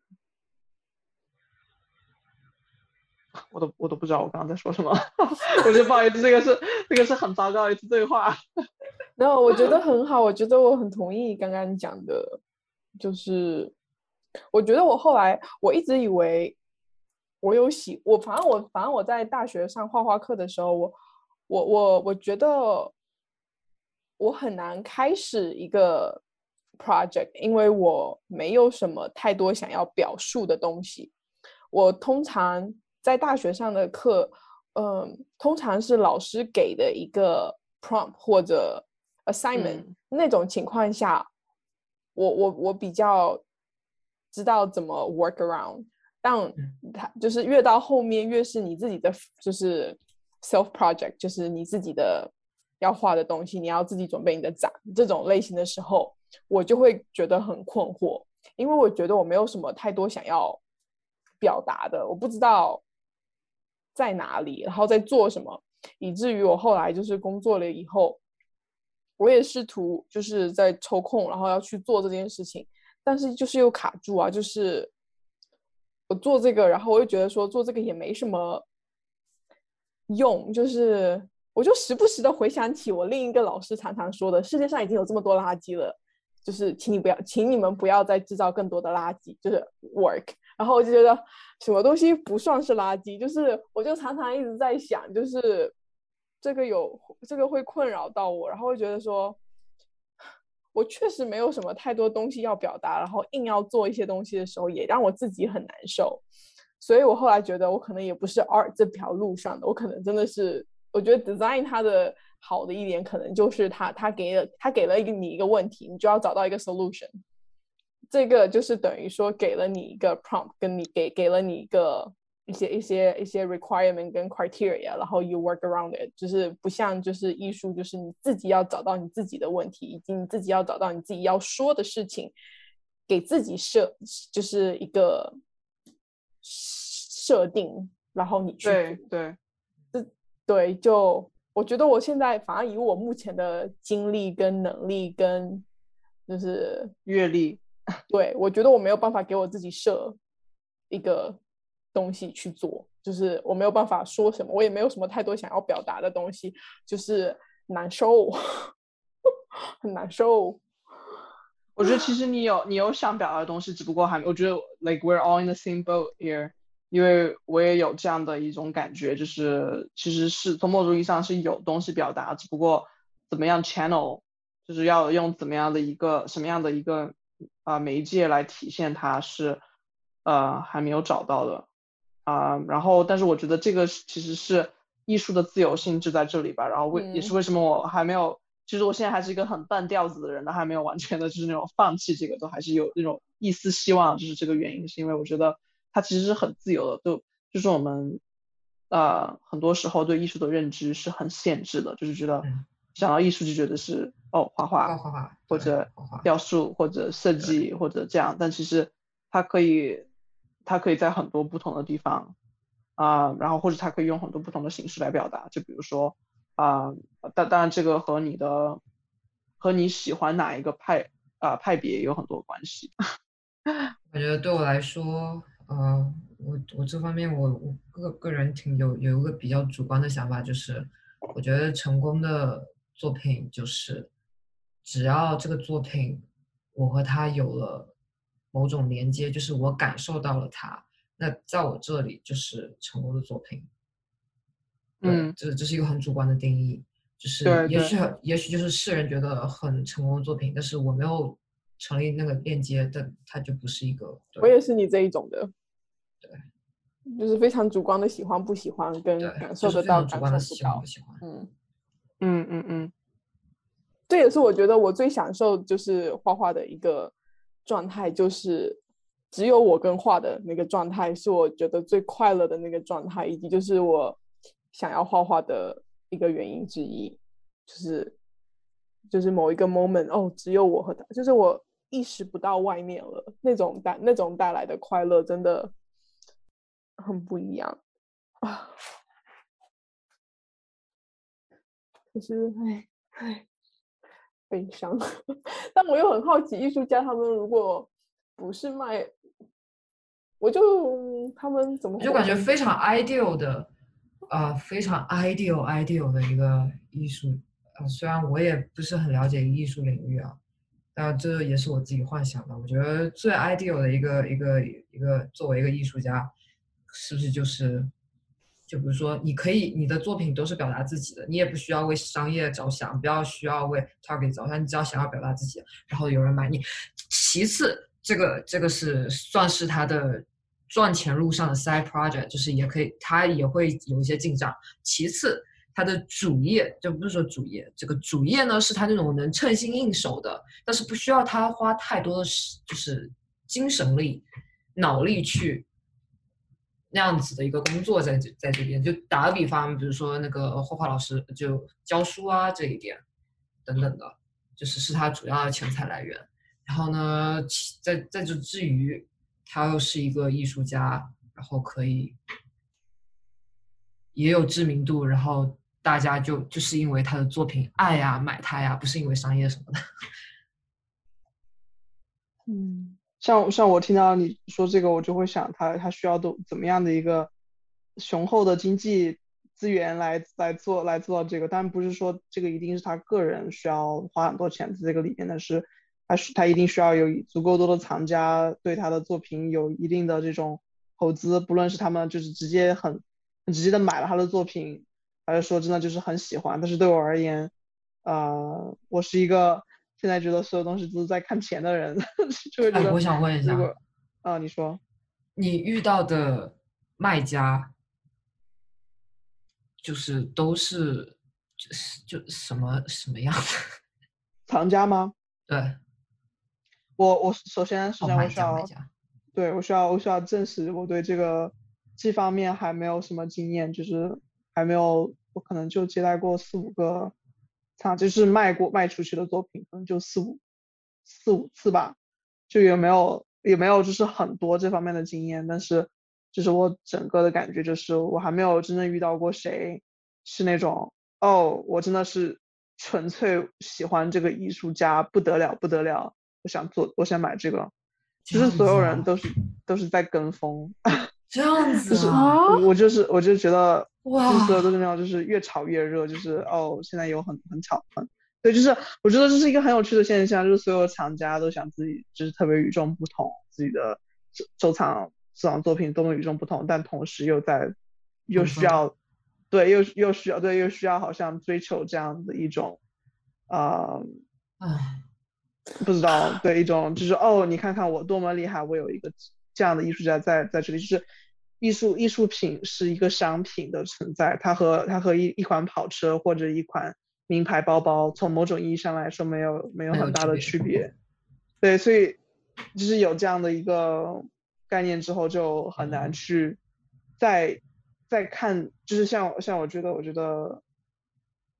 我都我都不知道我刚刚在说什么，我觉得不好意思，这个是这个是很糟糕的一次对话。然后我觉得很好，我觉得我很同意刚刚讲的，就是我觉得我后来我一直以为我有喜我反正我反正我在大学上画画课的时候，我我我我觉得我很难开始一个 project，因为我没有什么太多想要表述的东西，我通常。在大学上的课，嗯，通常是老师给的一个 prompt 或者 assignment 那种情况下，我我我比较知道怎么 work around。但他就是越到后面，越是你自己的就是 self project，就是你自己的要画的东西，你要自己准备你的展这种类型的时候，我就会觉得很困惑，因为我觉得我没有什么太多想要表达的，我不知道。在哪里，然后在做什么，以至于我后来就是工作了以后，我也试图就是在抽空，然后要去做这件事情，但是就是又卡住啊，就是我做这个，然后我又觉得说做这个也没什么用，就是我就时不时的回想起我另一个老师常常说的，世界上已经有这么多垃圾了，就是请你不要，请你们不要再制造更多的垃圾，就是 work。然后我就觉得什么东西不算是垃圾，就是我就常常一直在想，就是这个有这个会困扰到我，然后会觉得说，我确实没有什么太多东西要表达，然后硬要做一些东西的时候，也让我自己很难受。所以我后来觉得我可能也不是 art 这条路上的，我可能真的是，我觉得 design 它的好的一点，可能就是它它给了它给了一个你一个问题，你就要找到一个 solution。这个就是等于说给了你一个 prompt，跟你给给了你一个一些一些一些 requirement 跟 criteria，然后 you work around it，就是不像就是艺术，就是你自己要找到你自己的问题，以及你自己要找到你自己要说的事情，给自己设就是一个设定，然后你去对对，这对就我觉得我现在反而以我目前的经历跟能力跟就是阅历。对，我觉得我没有办法给我自己设一个东西去做，就是我没有办法说什么，我也没有什么太多想要表达的东西，就是难受，很难受。我觉得其实你有你有想表达的东西，只不过还我觉得 like we're all in the same boat here，因为我也有这样的一种感觉，就是其实是从某种意义上是有东西表达，只不过怎么样 channel，就是要用怎么样的一个什么样的一个啊媒介来体现它是呃还没有找到的啊，然后但是我觉得这个其实是艺术的自由性质在这里吧，然后为也是为什么我还没有。其实我现在还是一个很半吊子的人，都还没有完全的，就是那种放弃这个，都还是有那种一丝希望。就是这个原因，是因为我觉得它其实是很自由的，就就是我们呃很多时候对艺术的认知是很限制的，就是觉得想到艺术就觉得是哦画画画画或者雕塑或者设计或者这样，但其实它可以它可以在很多不同的地方啊，然后或者它可以用很多不同的形式来表达，就比如说。啊，当当然这个和你的和你喜欢哪一个派啊派别有很多关系。我觉得对我来说，呃，我我这方面我我个个人挺有有一个比较主观的想法，就是我觉得成功的作品就是只要这个作品我和他有了某种连接，就是我感受到了他，那在我这里就是成功的作品。嗯，这这是一个很主观的定义，就是也许也许就是世人觉得很成功的作品，但是我没有成立那个链接，但它就不是一个。我也是你这一种的，对，就是非常主观的喜欢不喜欢，跟感受得到主观的喜欢不喜欢。嗯嗯嗯嗯，这也是我觉得我最享受就是画画的一个状态，就是只有我跟画的那个状态，是我觉得最快乐的那个状态，以及就是我。想要画画的一个原因之一，就是就是某一个 moment 哦，只有我和他，就是我意识不到外面了，那种带那种带来的快乐真的很不一样啊。可是，唉唉，悲伤。但我又很好奇，艺术家他们如果不是卖，我就他们怎么就感觉非常 ideal 的。呃，非常 ideal ideal 的一个艺术，呃，虽然我也不是很了解艺术领域啊，但这也是我自己幻想的。我觉得最 ideal 的一个一个一个作为一个艺术家，是不是就是，就比如说，你可以你的作品都是表达自己的，你也不需要为商业着想，不要需要为 target 着想，你只要想要表达自己，然后有人买你。其次，这个这个是算是他的。赚钱路上的 side project 就是也可以，他也会有一些进账。其次，他的主业就不是说主业，这个主业呢是他那种能称心应手的，但是不需要他花太多的就是精神力、脑力去那样子的一个工作在这在这边。就打个比方，比如说那个画画老师就教书啊这一点等等的，就是是他主要的钱财来源。然后呢，在在这之余。他又是一个艺术家，然后可以也有知名度，然后大家就就是因为他的作品爱呀买他呀，不是因为商业什么的。嗯，像像我听到你说这个，我就会想他他需要都怎么样的一个雄厚的经济资源来来做来做这个，但不是说这个一定是他个人需要花很多钱在这个里面的是。他是他一定需要有足够多的藏家对他的作品有一定的这种投资，不论是他们就是直接很很直接的买了他的作品，还是说真的就是很喜欢。但是对我而言，呃，我是一个现在觉得所有东西都是在看钱的人，就会觉得。我想问一下，啊，你说，你遇到的卖家就是都是就是就什么什么样的 藏家吗？对。我我首先首先我需要，对我需要我需要证实我对这个这方面还没有什么经验，就是还没有我可能就接待过四五个，他就是卖过卖出去的作品，可能就四五四五次吧，就也没有也没有就是很多这方面的经验，但是就是我整个的感觉就是我还没有真正遇到过谁是那种哦我真的是纯粹喜欢这个艺术家不得了不得了。我想做，我想买这个。其实所有人都是都是在跟风，这样 子啊。我就是我就觉得哇，所有都是那种，就是越炒越热，就是哦，现在有很很炒很对，就是我觉得这是一个很有趣的现象，就是所有藏家都想自己就是特别与众不同，自己的收收藏收藏作品多么与众不同，但同时又在又需要对又又需要对又需要好像追求这样的一种啊，唉，不知道对一种就是哦，你看看我多么厉害，我有一个这样的艺术家在在这里，就是艺术艺术品是一个商品的存在，它和它和一一款跑车或者一款。名牌包包从某种意义上来说没有没有很大的区别，对，所以就是有这样的一个概念之后，就很难去再再看，就是像像我觉得，我觉得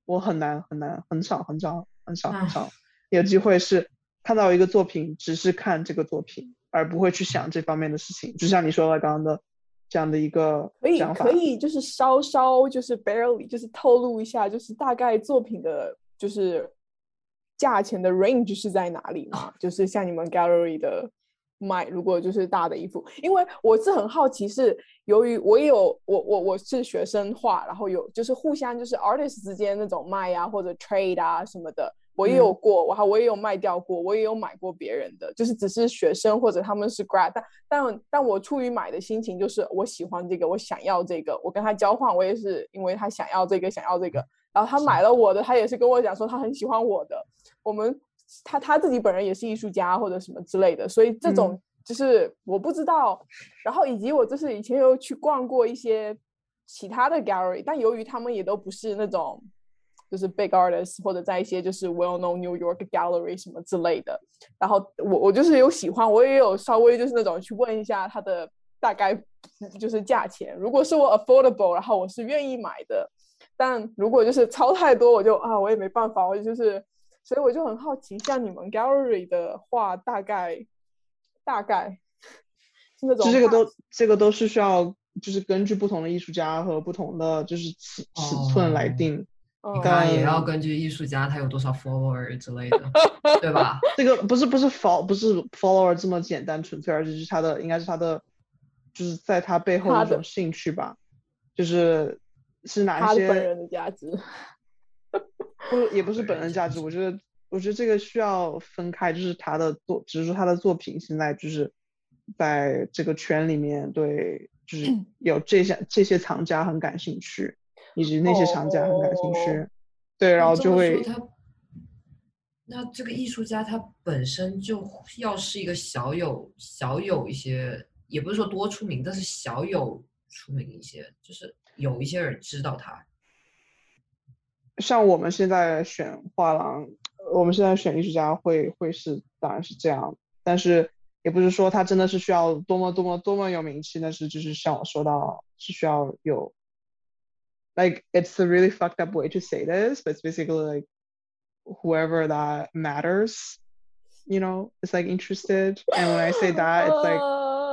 我很难很难很少很少很少很少有机会是看到一个作品，只是看这个作品，而不会去想这方面的事情，就像你说的刚刚的。这样的一个可以可以就是稍稍就是 barely 就是透露一下，就是大概作品的，就是价钱的 range 是在哪里吗？就是像你们 gallery 的卖，如果就是大的衣服，因为我是很好奇，是由于我也有我我我是学生画，然后有就是互相就是 artist 之间那种卖呀或者 trade 啊什么的。我也有过，我还我也有卖掉过，我也有买过别人的，就是只是学生或者他们是 grad，但但但我出于买的心情，就是我喜欢这个，我想要这个，我跟他交换，我也是因为他想要这个，想要这个，然后他买了我的，他也是跟我讲说他很喜欢我的，我们他他自己本人也是艺术家或者什么之类的，所以这种就是我不知道，然后以及我就是以前有去逛过一些其他的 gallery，但由于他们也都不是那种。就是 big artists 或者在一些就是 well known New York gallery 什么之类的，然后我我就是有喜欢，我也有稍微就是那种去问一下它的大概就是价钱，如果是我 affordable，然后我是愿意买的，但如果就是超太多，我就啊我也没办法，我就是，所以我就很好奇，像你们 gallery 的话，大概大概是那种，这个都这个都是需要就是根据不同的艺术家和不同的就是尺尺寸来定。你当然也要根据艺术家他有多少 follower 之类的，对吧？这个不是不是 follow 不是 follower 这么简单纯粹，而是他的应该是他的，就是在他背后的一种兴趣吧，就是是哪些本人的价值，不也不是本人价值，我觉得我觉得这个需要分开，就是他的作，只是说他的作品现在就是在这个圈里面，对，就是有这些这些藏家很感兴趣。以及那些厂家很感兴趣，对，然后就会他，那这个艺术家他本身就要是一个小有小有一些，也不是说多出名，但是小有出名一些，就是有一些人知道他。像我们现在选画廊，我们现在选艺术家会会是当然是这样，但是也不是说他真的是需要多么多么多么有名气，但是就是像我说到是需要有。Like it's a really fucked up way to say this, but it's basically like whoever that matters, you know, is like interested. And when I say that, it's like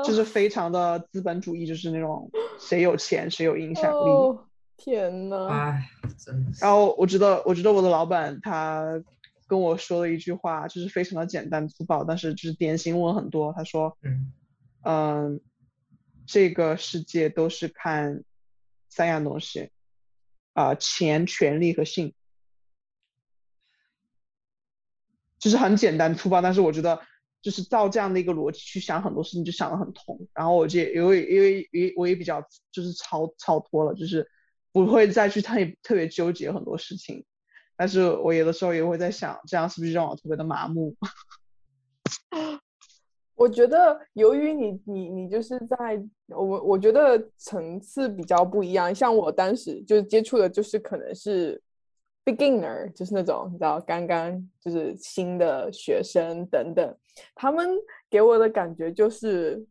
就是非常的资本主义，就是那种谁有钱谁有影响力。哦、天呐！哎，真的。然后我觉得，我觉得我的老板他跟我说了一句话，就是非常的简单粗暴，但是就是点醒我很多。他说：“嗯嗯，这个世界都是看三样东西，啊，钱、权利和性，就是很简单粗暴，但是我觉得就是照这样的一个逻辑去想很多事情，就想得很通。然后我就因为因为也我也比较就是超超脱了，就是不会再去特特别纠结很多事情。但是我有的时候也会在想，这样是不是让我特别的麻木？我觉得，由于你你你就是在我我觉得层次比较不一样。像我当时就是接触的，就是可能是 beginner，就是那种你知道刚刚就是新的学生等等，他们给我的感觉就是，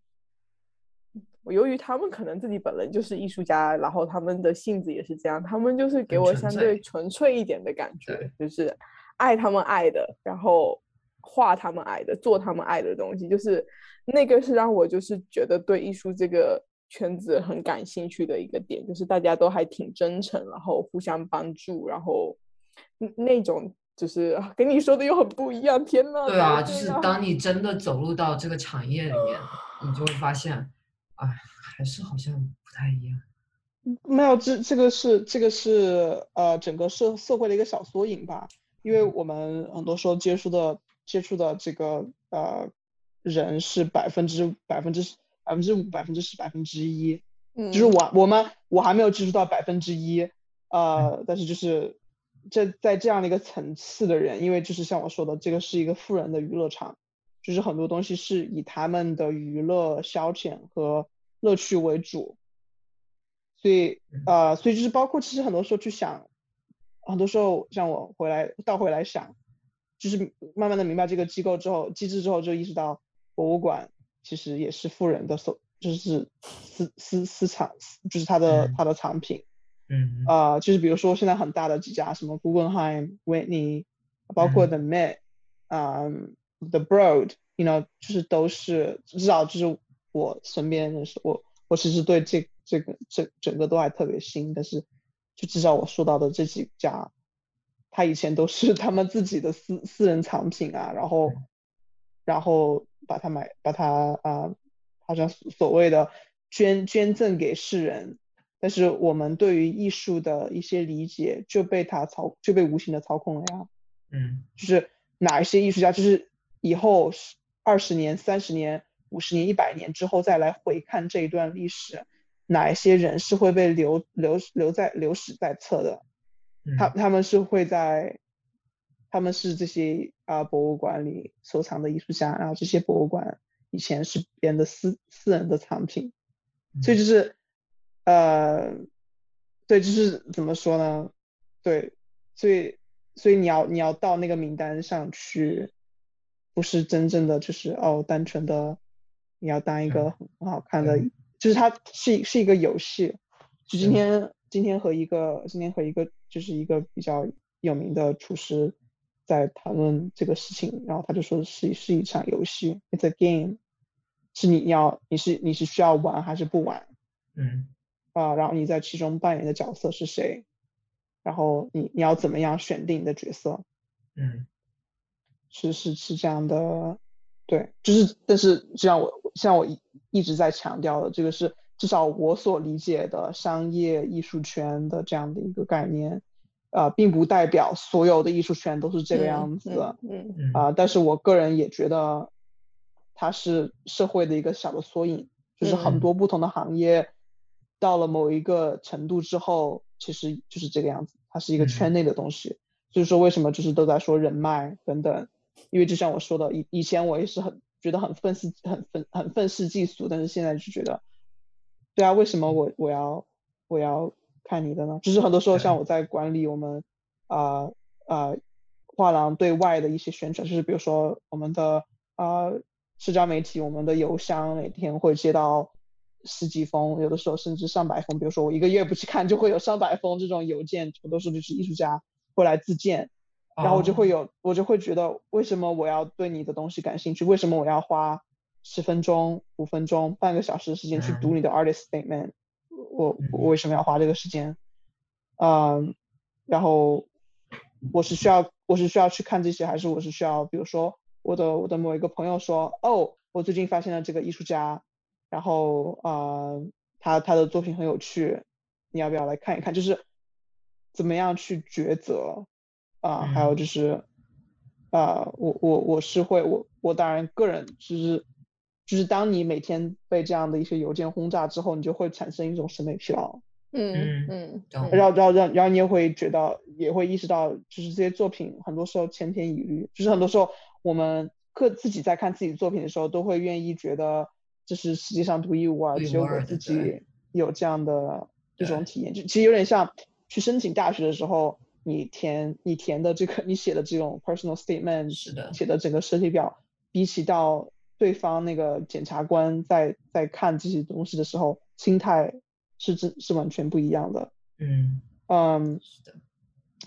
由于他们可能自己本人就是艺术家，然后他们的性子也是这样，他们就是给我相对纯粹一点的感觉，就是爱他们爱的，然后。画他们爱的，做他们爱的东西，就是那个是让我就是觉得对艺术这个圈子很感兴趣的一个点，就是大家都还挺真诚，然后互相帮助，然后那种就是跟你说的又很不一样。天呐！对啊，就是当你真的走入到这个产业里面，你就会发现，哎，还是好像不太一样。没有，这这个是这个是呃整个社社会的一个小缩影吧。因为我们很多时候接触的接触的这个呃人是百分之百分之百分之五百分之十百分之一，就是我我们我还没有接触到百分之一，呃，但是就是这在这样的一个层次的人，因为就是像我说的，这个是一个富人的娱乐场，就是很多东西是以他们的娱乐消遣和乐趣为主，所以呃，所以就是包括其实很多时候去想。很多时候，像我回来倒回来想，就是慢慢的明白这个机构之后机制之后，就意识到博物馆其实也是富人的所，就是私私私藏，就是他的他的藏品。嗯。呃，就是比如说现在很大的几家，什么 Guggenheim、Whitney，包括 The Met，啊，The Broad，you know，就是都是至少就是我身边认识我，我其实对这这个这整个都还特别新，但是。就至少我说到的这几家，他以前都是他们自己的私私人藏品啊，然后，然后把它买，把它啊，好像所谓的捐捐赠给世人，但是我们对于艺术的一些理解就被他操就被无形的操控了呀。嗯，就是哪一些艺术家，就是以后二十年、三十年、五十年、一百年之后再来回看这一段历史。哪一些人是会被留留留在留史在册的？他他们是会在，他们是这些啊博物馆里收藏的艺术家，然后这些博物馆以前是别人的私私人的藏品，所以就是呃，对，就是怎么说呢？对，所以所以你要你要到那个名单上去，不是真正的就是哦，单纯的你要当一个很很好看的。就是它是是一个游戏，就今天今天和一个今天和一个就是一个比较有名的厨师在谈论这个事情，然后他就说是是一场游戏，it's a game，是你要你是你是需要玩还是不玩？嗯，啊，然后你在其中扮演的角色是谁？然后你你要怎么样选定你的角色？嗯，是是是这样的，对，就是但是像我像我一。一直在强调的，这个是至少我所理解的商业艺术圈的这样的一个概念，呃，并不代表所有的艺术圈都是这个样子，嗯啊，但是我个人也觉得，它是社会的一个小的缩影，就是很多不同的行业到了某一个程度之后，其实就是这个样子，它是一个圈内的东西，就是说为什么就是都在说人脉等等，因为就像我说的，以以前我也是很。觉得很愤世很愤很愤世嫉俗，但是现在就觉得，对啊，为什么我我要我要看你的呢？就是很多时候像我 在管理我们啊啊画廊对外的一些宣传，就是比如说我们的啊社交媒体，我们的邮箱每天会接到十几封，有的时候甚至上百封。比如说我一个月不去看，就会有上百封这种邮件，很多时候就是艺术家会来自荐。然后我就会有，我就会觉得，为什么我要对你的东西感兴趣？为什么我要花十分钟、五分钟、半个小时的时间去读你的 artist statement？我我为什么要花这个时间？嗯，然后我是需要，我是需要去看这些，还是我是需要，比如说我的我的某一个朋友说，哦，我最近发现了这个艺术家，然后啊，他他的作品很有趣，你要不要来看一看？就是怎么样去抉择？啊，还有就是，啊，我我我是会，我我当然个人就是，就是当你每天被这样的一些邮件轰炸之后，你就会产生一种审美疲劳。嗯嗯，然后然后然后然后你也会觉得，也会意识到，就是这些作品很多时候千篇一律，就是很多时候我们各自己在看自己作品的时候，都会愿意觉得这是世界上独一无二，只有我自己有这样的一种体验，就其实有点像去申请大学的时候。你填你填的这个你写的这种 personal statement 是的，写的整个设计表，比起到对方那个检察官在在看这些东西的时候，心态是真是完全不一样的。嗯嗯，是的，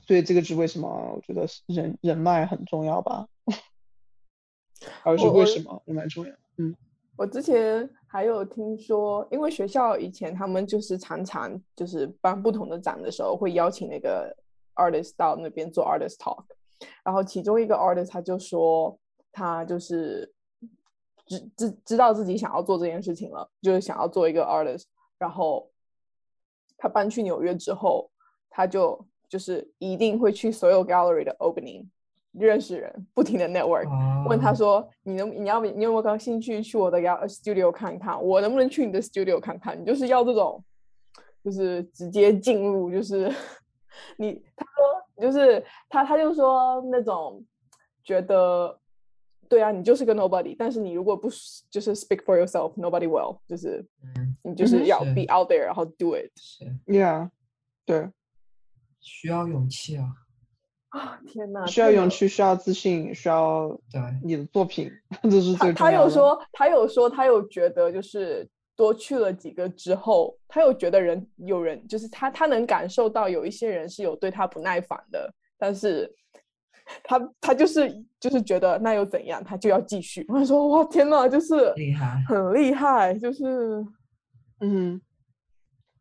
所以这个是为什么？我觉得人人脉很重要吧。而是为什么人脉重要？嗯，我之前还有听说，因为学校以前他们就是常常就是办不同的展的时候，会邀请那个。artist 到那边做 artist talk，然后其中一个 artist 他就说他就是知知知道自己想要做这件事情了，就是想要做一个 artist。然后他搬去纽约之后，他就就是一定会去所有 gallery 的 opening，认识人，不停的 network，问他说你能你要你有没有高兴趣去我的 studio 看一看，我能不能去你的 studio 看看？你就是要这种，就是直接进入，就是 你他说就是他他就说那种觉得。对啊，你就是个 nobody，但是你如果不就是 speak for yourself，nobody will，就是你就是要 be out there，然后 do it。Yeah，对，需要勇气啊！啊，天哪！需要勇气，需要自信，需要对你的作品，这是最重要的。他有说，他有说，他有觉得，就是多去了几个之后，他有觉得人有人，就是他他能感受到有一些人是有对他不耐烦的，但是。他他就是就是觉得那又怎样，他就要继续。我说哇天呐，就是厉害，很厉害，就是嗯，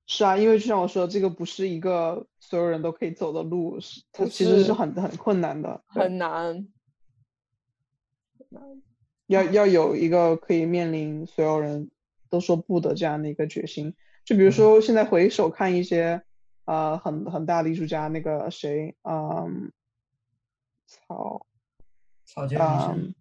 是啊，因为就像我说，这个不是一个所有人都可以走的路，是它其实是很很困难的，很难，要要有一个可以面临所有人都说不的这样的一个决心。就比如说现在回首看一些呃很很大的艺术家，那个谁，嗯。草草间弥生，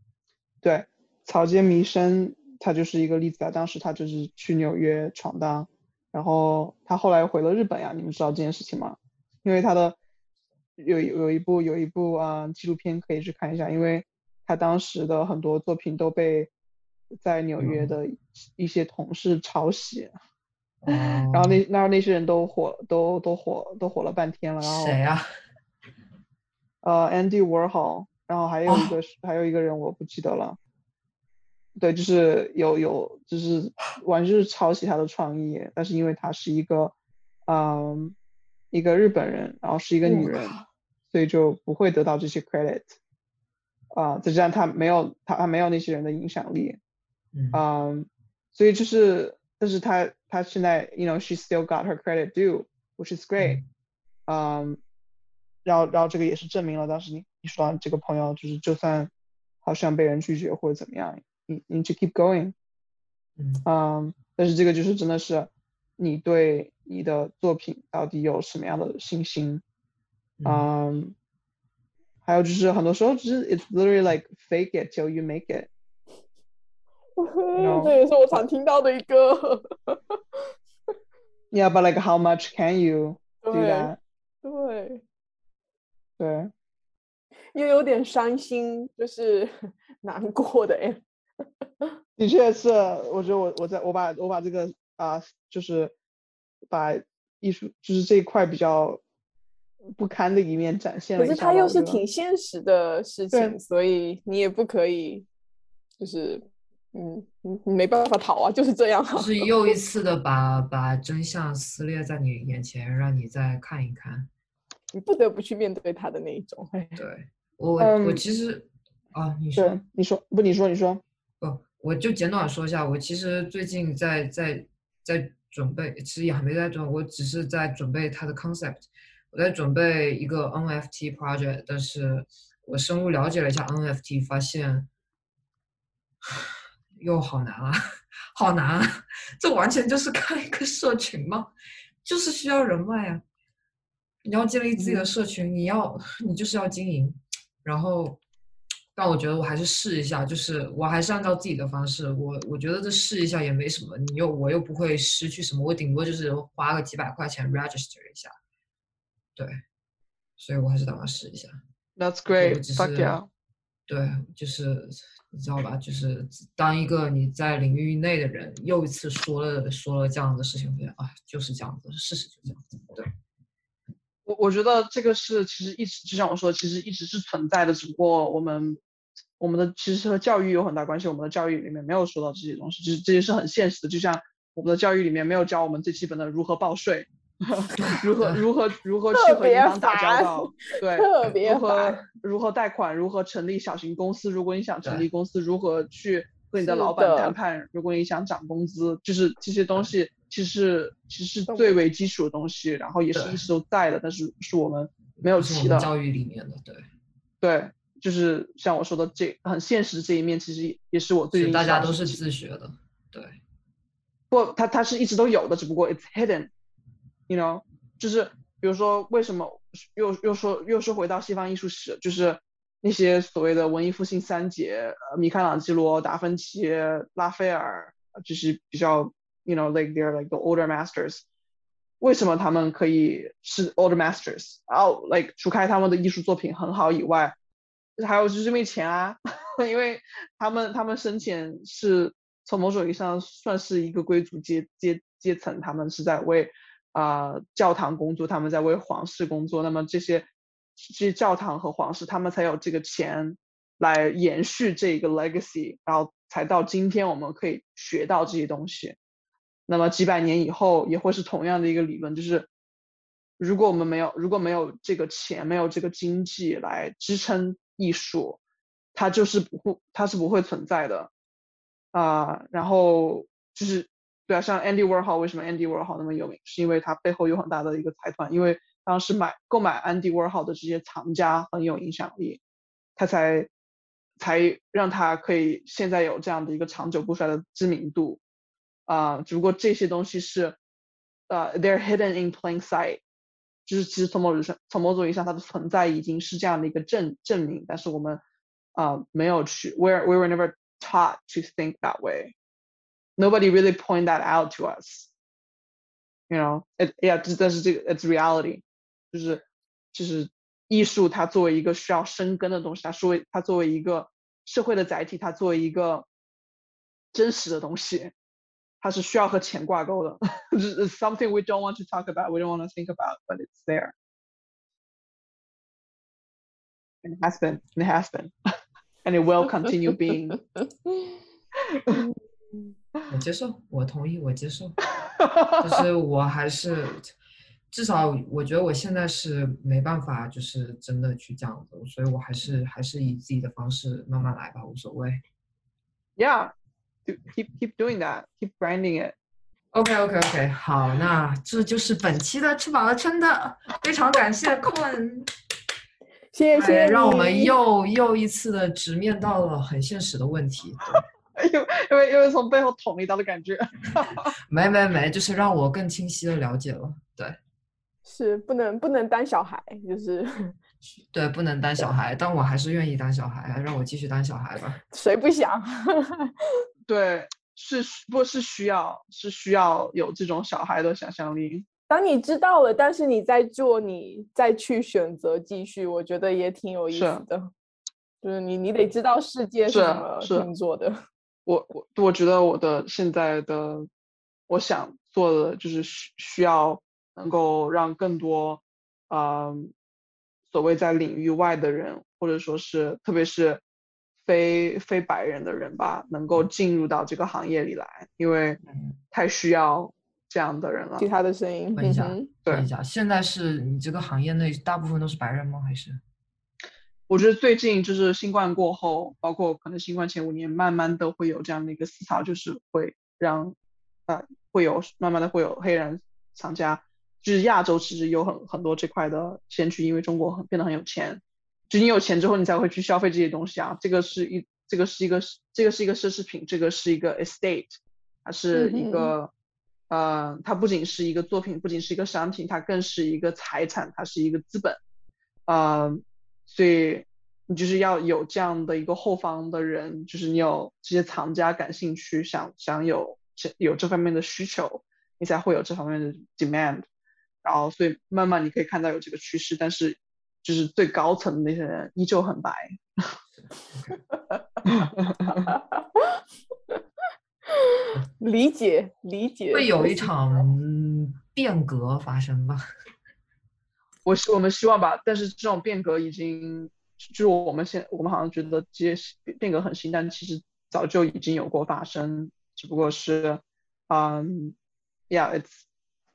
对，草间弥生，他就是一个例子啊。当时他就是去纽约闯荡，然后他后来回了日本呀。你们知道这件事情吗？因为他的有有一部有一部啊纪录片可以去看一下，因为他当时的很多作品都被在纽约的一些同事抄袭，然后那那那些人都火都都火都火了半天了。然后谁呀？呃，Andy Warhol，然后还有一个还有一个人我不记得了，对，就是有有就是完全是抄袭他的创意，但是因为他是一个嗯一个日本人，然后是一个女人，所以就不会得到这些 credit，啊，再加上他没有他他没有那些人的影响力，嗯，所以就是但是他他现在，you know，she still got her credit due，which is great，嗯。然后，然后这个也是证明了当时你你说这个朋友就是，就算好像被人拒绝或者怎么样，你你去 keep going，嗯，但是这个就是真的是你对你的作品到底有什么样的信心，嗯，还有就是很多时候就是 it's literally like fake it till you make it，这也是我常听到的一个，Yeah，but like how much can you do that？对。对，又有点伤心，就是 难过的哎。的确是，我觉得我我在我把我把这个啊，就是把艺术就是这一块比较不堪的一面展现了。可是它又是挺现实的事情，所以你也不可以，就是嗯嗯没办法逃啊，就是这样。就是又一次的把把真相撕裂在你眼前，让你再看一看。你不得不去面对他的那一种。对我，我其实啊，你说，你说，不，你说，你说，不，我就简短说一下。我其实最近在在在准备，其实也还没在准，我只是在准备它的 concept。我在准备一个 NFT project，但是我深入了解了一下 NFT，发现又好难啊，好难啊！这完全就是看一个社群嘛？就是需要人脉啊。你要建立自己的社群，你要你就是要经营，然后，但我觉得我还是试一下，就是我还是按照自己的方式，我我觉得这试一下也没什么，你又我又不会失去什么，我顶多就是花个几百块钱 register 一下，对，所以我还是打算试一下。That's great. Fuck yeah. 对，就是你知道吧，就是当一个你在领域内的人，又一次说了说了这样的事情，我觉得啊，就是这样子，事实就这样子，对。我我觉得这个是其实一直就像我说，其实一直是存在的，只不过我们我们的其实和教育有很大关系。我们的教育里面没有说到这些东西，就是这些是很现实的。就像我们的教育里面没有教我们最基本的如何报税，如何如何如何去和银行打交道，对，特别如何如何贷款，如何成立小型公司。如果你想成立公司，如何去和你的老板谈判？如果你想涨工资，就是这些东西。其实其实最为基础的东西，然后也是一直都在的，但是是我们没有提的。教育里面的，对对，就是像我说的这很现实这一面，其实也是我最近大家都是自学的，对。不，他他是一直都有的，只不过 it's hidden，you know，就是比比如说为什么又又说又说回到西方艺术史，就是那些所谓的文艺复兴三杰，呃，米开朗基罗、达芬奇、拉斐尔，就是比较，you know like they're like the older masters。为什么他们可以是 older masters？然后 like 除开他们的艺术作品很好以外，还有就是因为钱啊，因为他们他们生前是从某种意义上算是一个贵族阶阶阶层，他们是在为啊教堂工作，他们在为皇室工作。那么这些这些教堂和皇室，他们才有这个钱来延续这个 legacy，然后才到今天我们可以学到这些东西。那么几百年以后也会是同样的一个理论，就是如果我们没有如果没有这个钱，没有这个经济来支撑。艺术，它就是不会，它是不会存在的啊。然后就是，对啊，像 Andy Warhol，为什么 Andy Warhol 那么有名？是因为他背后有很大的一个财团，因为当时买购买 Andy Warhol 的这些藏家很有影响力，他才才让他可以现在有这样的一个长久不衰的知名度啊。只不过这些东西是呃，they're hidden in plain sight。就是其实从某种上，从某种意义上，它的存在已经是这样的一个证证明，但是我们啊没有去，we we were never taught to think that way. Nobody really point that out to us. You know, it yeah，但是这个 it's reality， 就是就是艺术它作为一个需要生根的东西，它作为它作为一个社会的载体，它作为一个真实的东西。它是需要和钱挂钩的，It's something we don't want to talk about, we don't want to think about, but it's there. And it has been, and it has been, and it will continue being. 我接受，我同意，我接受。就是我还是，至少我觉得我现在是没办法，就是真的去这样子，所以我还是还是以自己的方式慢慢来吧，无所谓。Yeah. keep keep doing that, keep branding it. OK OK OK，好，那这就是本期的吃饱了撑的，非常感谢困，谢谢，让我们又又一次的直面到了很现实的问题。因为因为因为从背后捅一刀的感觉。没没没，就是让我更清晰的了解了。对，是不能不能当小孩，就是对，不能当小孩，但我还是愿意当小孩，让我继续当小孩吧。谁不想？对，是不是需要是需要有这种小孩的想象力？当你知道了，但是你在做，你再去选择继续，我觉得也挺有意思的。就是你你得知道世界是怎么运作的。我我我觉得我的现在的我想做的就是需需要能够让更多啊所谓在领域外的人，或者说是特别是。非非白人的人吧，能够进入到这个行业里来，因为太需要这样的人了。其他的声音，问一下，问一下，现在是你这个行业内大部分都是白人吗？还是？我觉得最近就是新冠过后，包括可能新冠前五年，慢慢的会有这样的一个思潮，就是会让呃，会有慢慢的会有黑人厂家，就是亚洲其实有很很多这块的先驱，因为中国很变得很有钱。就你有钱之后，你才会去消费这些东西啊。这个是一，这个是一个，这个是一个奢侈品，这个是一个 estate，它是一个，呃，它不仅是一个作品，不仅是一个商品，它更是一个财产，它是一个资本，呃，所以你就是要有这样的一个后方的人，就是你有这些藏家感兴趣，想想有这有这方面的需求，你才会有这方面的 demand，然后所以慢慢你可以看到有这个趋势，但是。就是最高层的那些人依旧很白，理解理解，会有一场变革发生吧？我希我们希望吧，但是这种变革已经就是我们现我们好像觉得这些变革很新，但其实早就已经有过发生，只不过是，嗯，Yeah，it's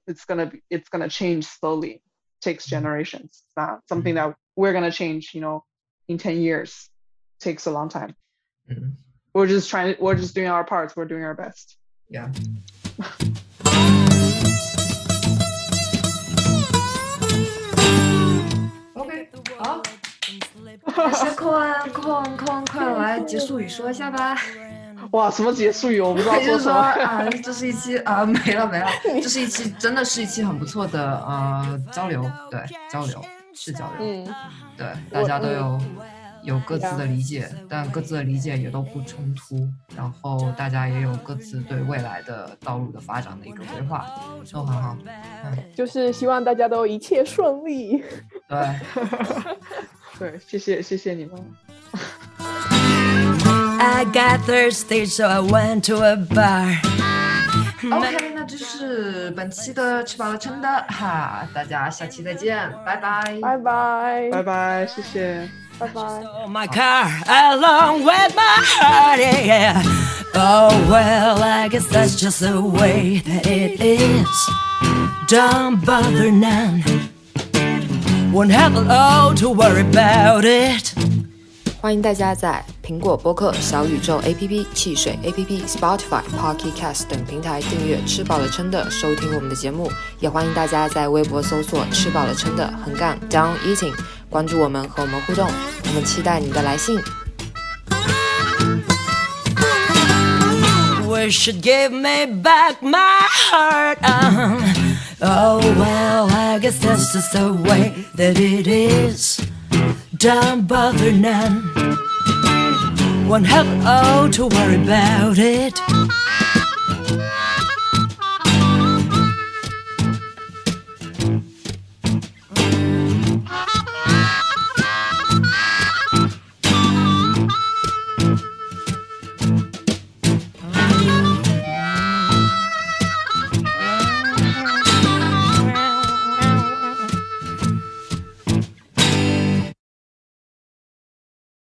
it's gonna be it's gonna change slowly。takes generations. It's not something that we're gonna change, you know, in 10 years. It takes a long time. Mm-hmm. We're just trying we're just doing our parts, we're doing our best. Yeah. OK，好，但是空空空快来结束语说一下吧。 哇，什么结束语？我不知道说什么。啊，这是一期啊，没了没了，这是一期，真的是一期很不错的呃交流，对交流是交流，嗯，对，大家都有有各自的理解，但各自的理解也都不冲突，然后大家也有各自对未来的道路的发展的一个规划，都很好。嗯，就是希望大家都一切顺利。对，对，谢谢谢谢你们。I got thirsty, so I went to a bar. OK，那这是本期的吃饱了撑的哈，大家下期再见，拜拜，拜拜，拜拜，谢谢，拜拜。My car along with my heart, yeah. Oh well, I guess that's just the way that it is. Don't bother none. Won't have a lot to worry about it. 欢迎大家在苹果播客、小宇宙 APP、汽水 APP、Spotify、Pocket Cast 等平台订阅“吃饱了撑的”收听我们的节目，也欢迎大家在微博搜索“吃饱了撑的横杠 Down Eating”，关注我们和我们互动，我们期待你的来信。Wish it give me back my heart. Oh well, I guess that's just the way that it is. Don't bother none. Won't have oh to worry about it.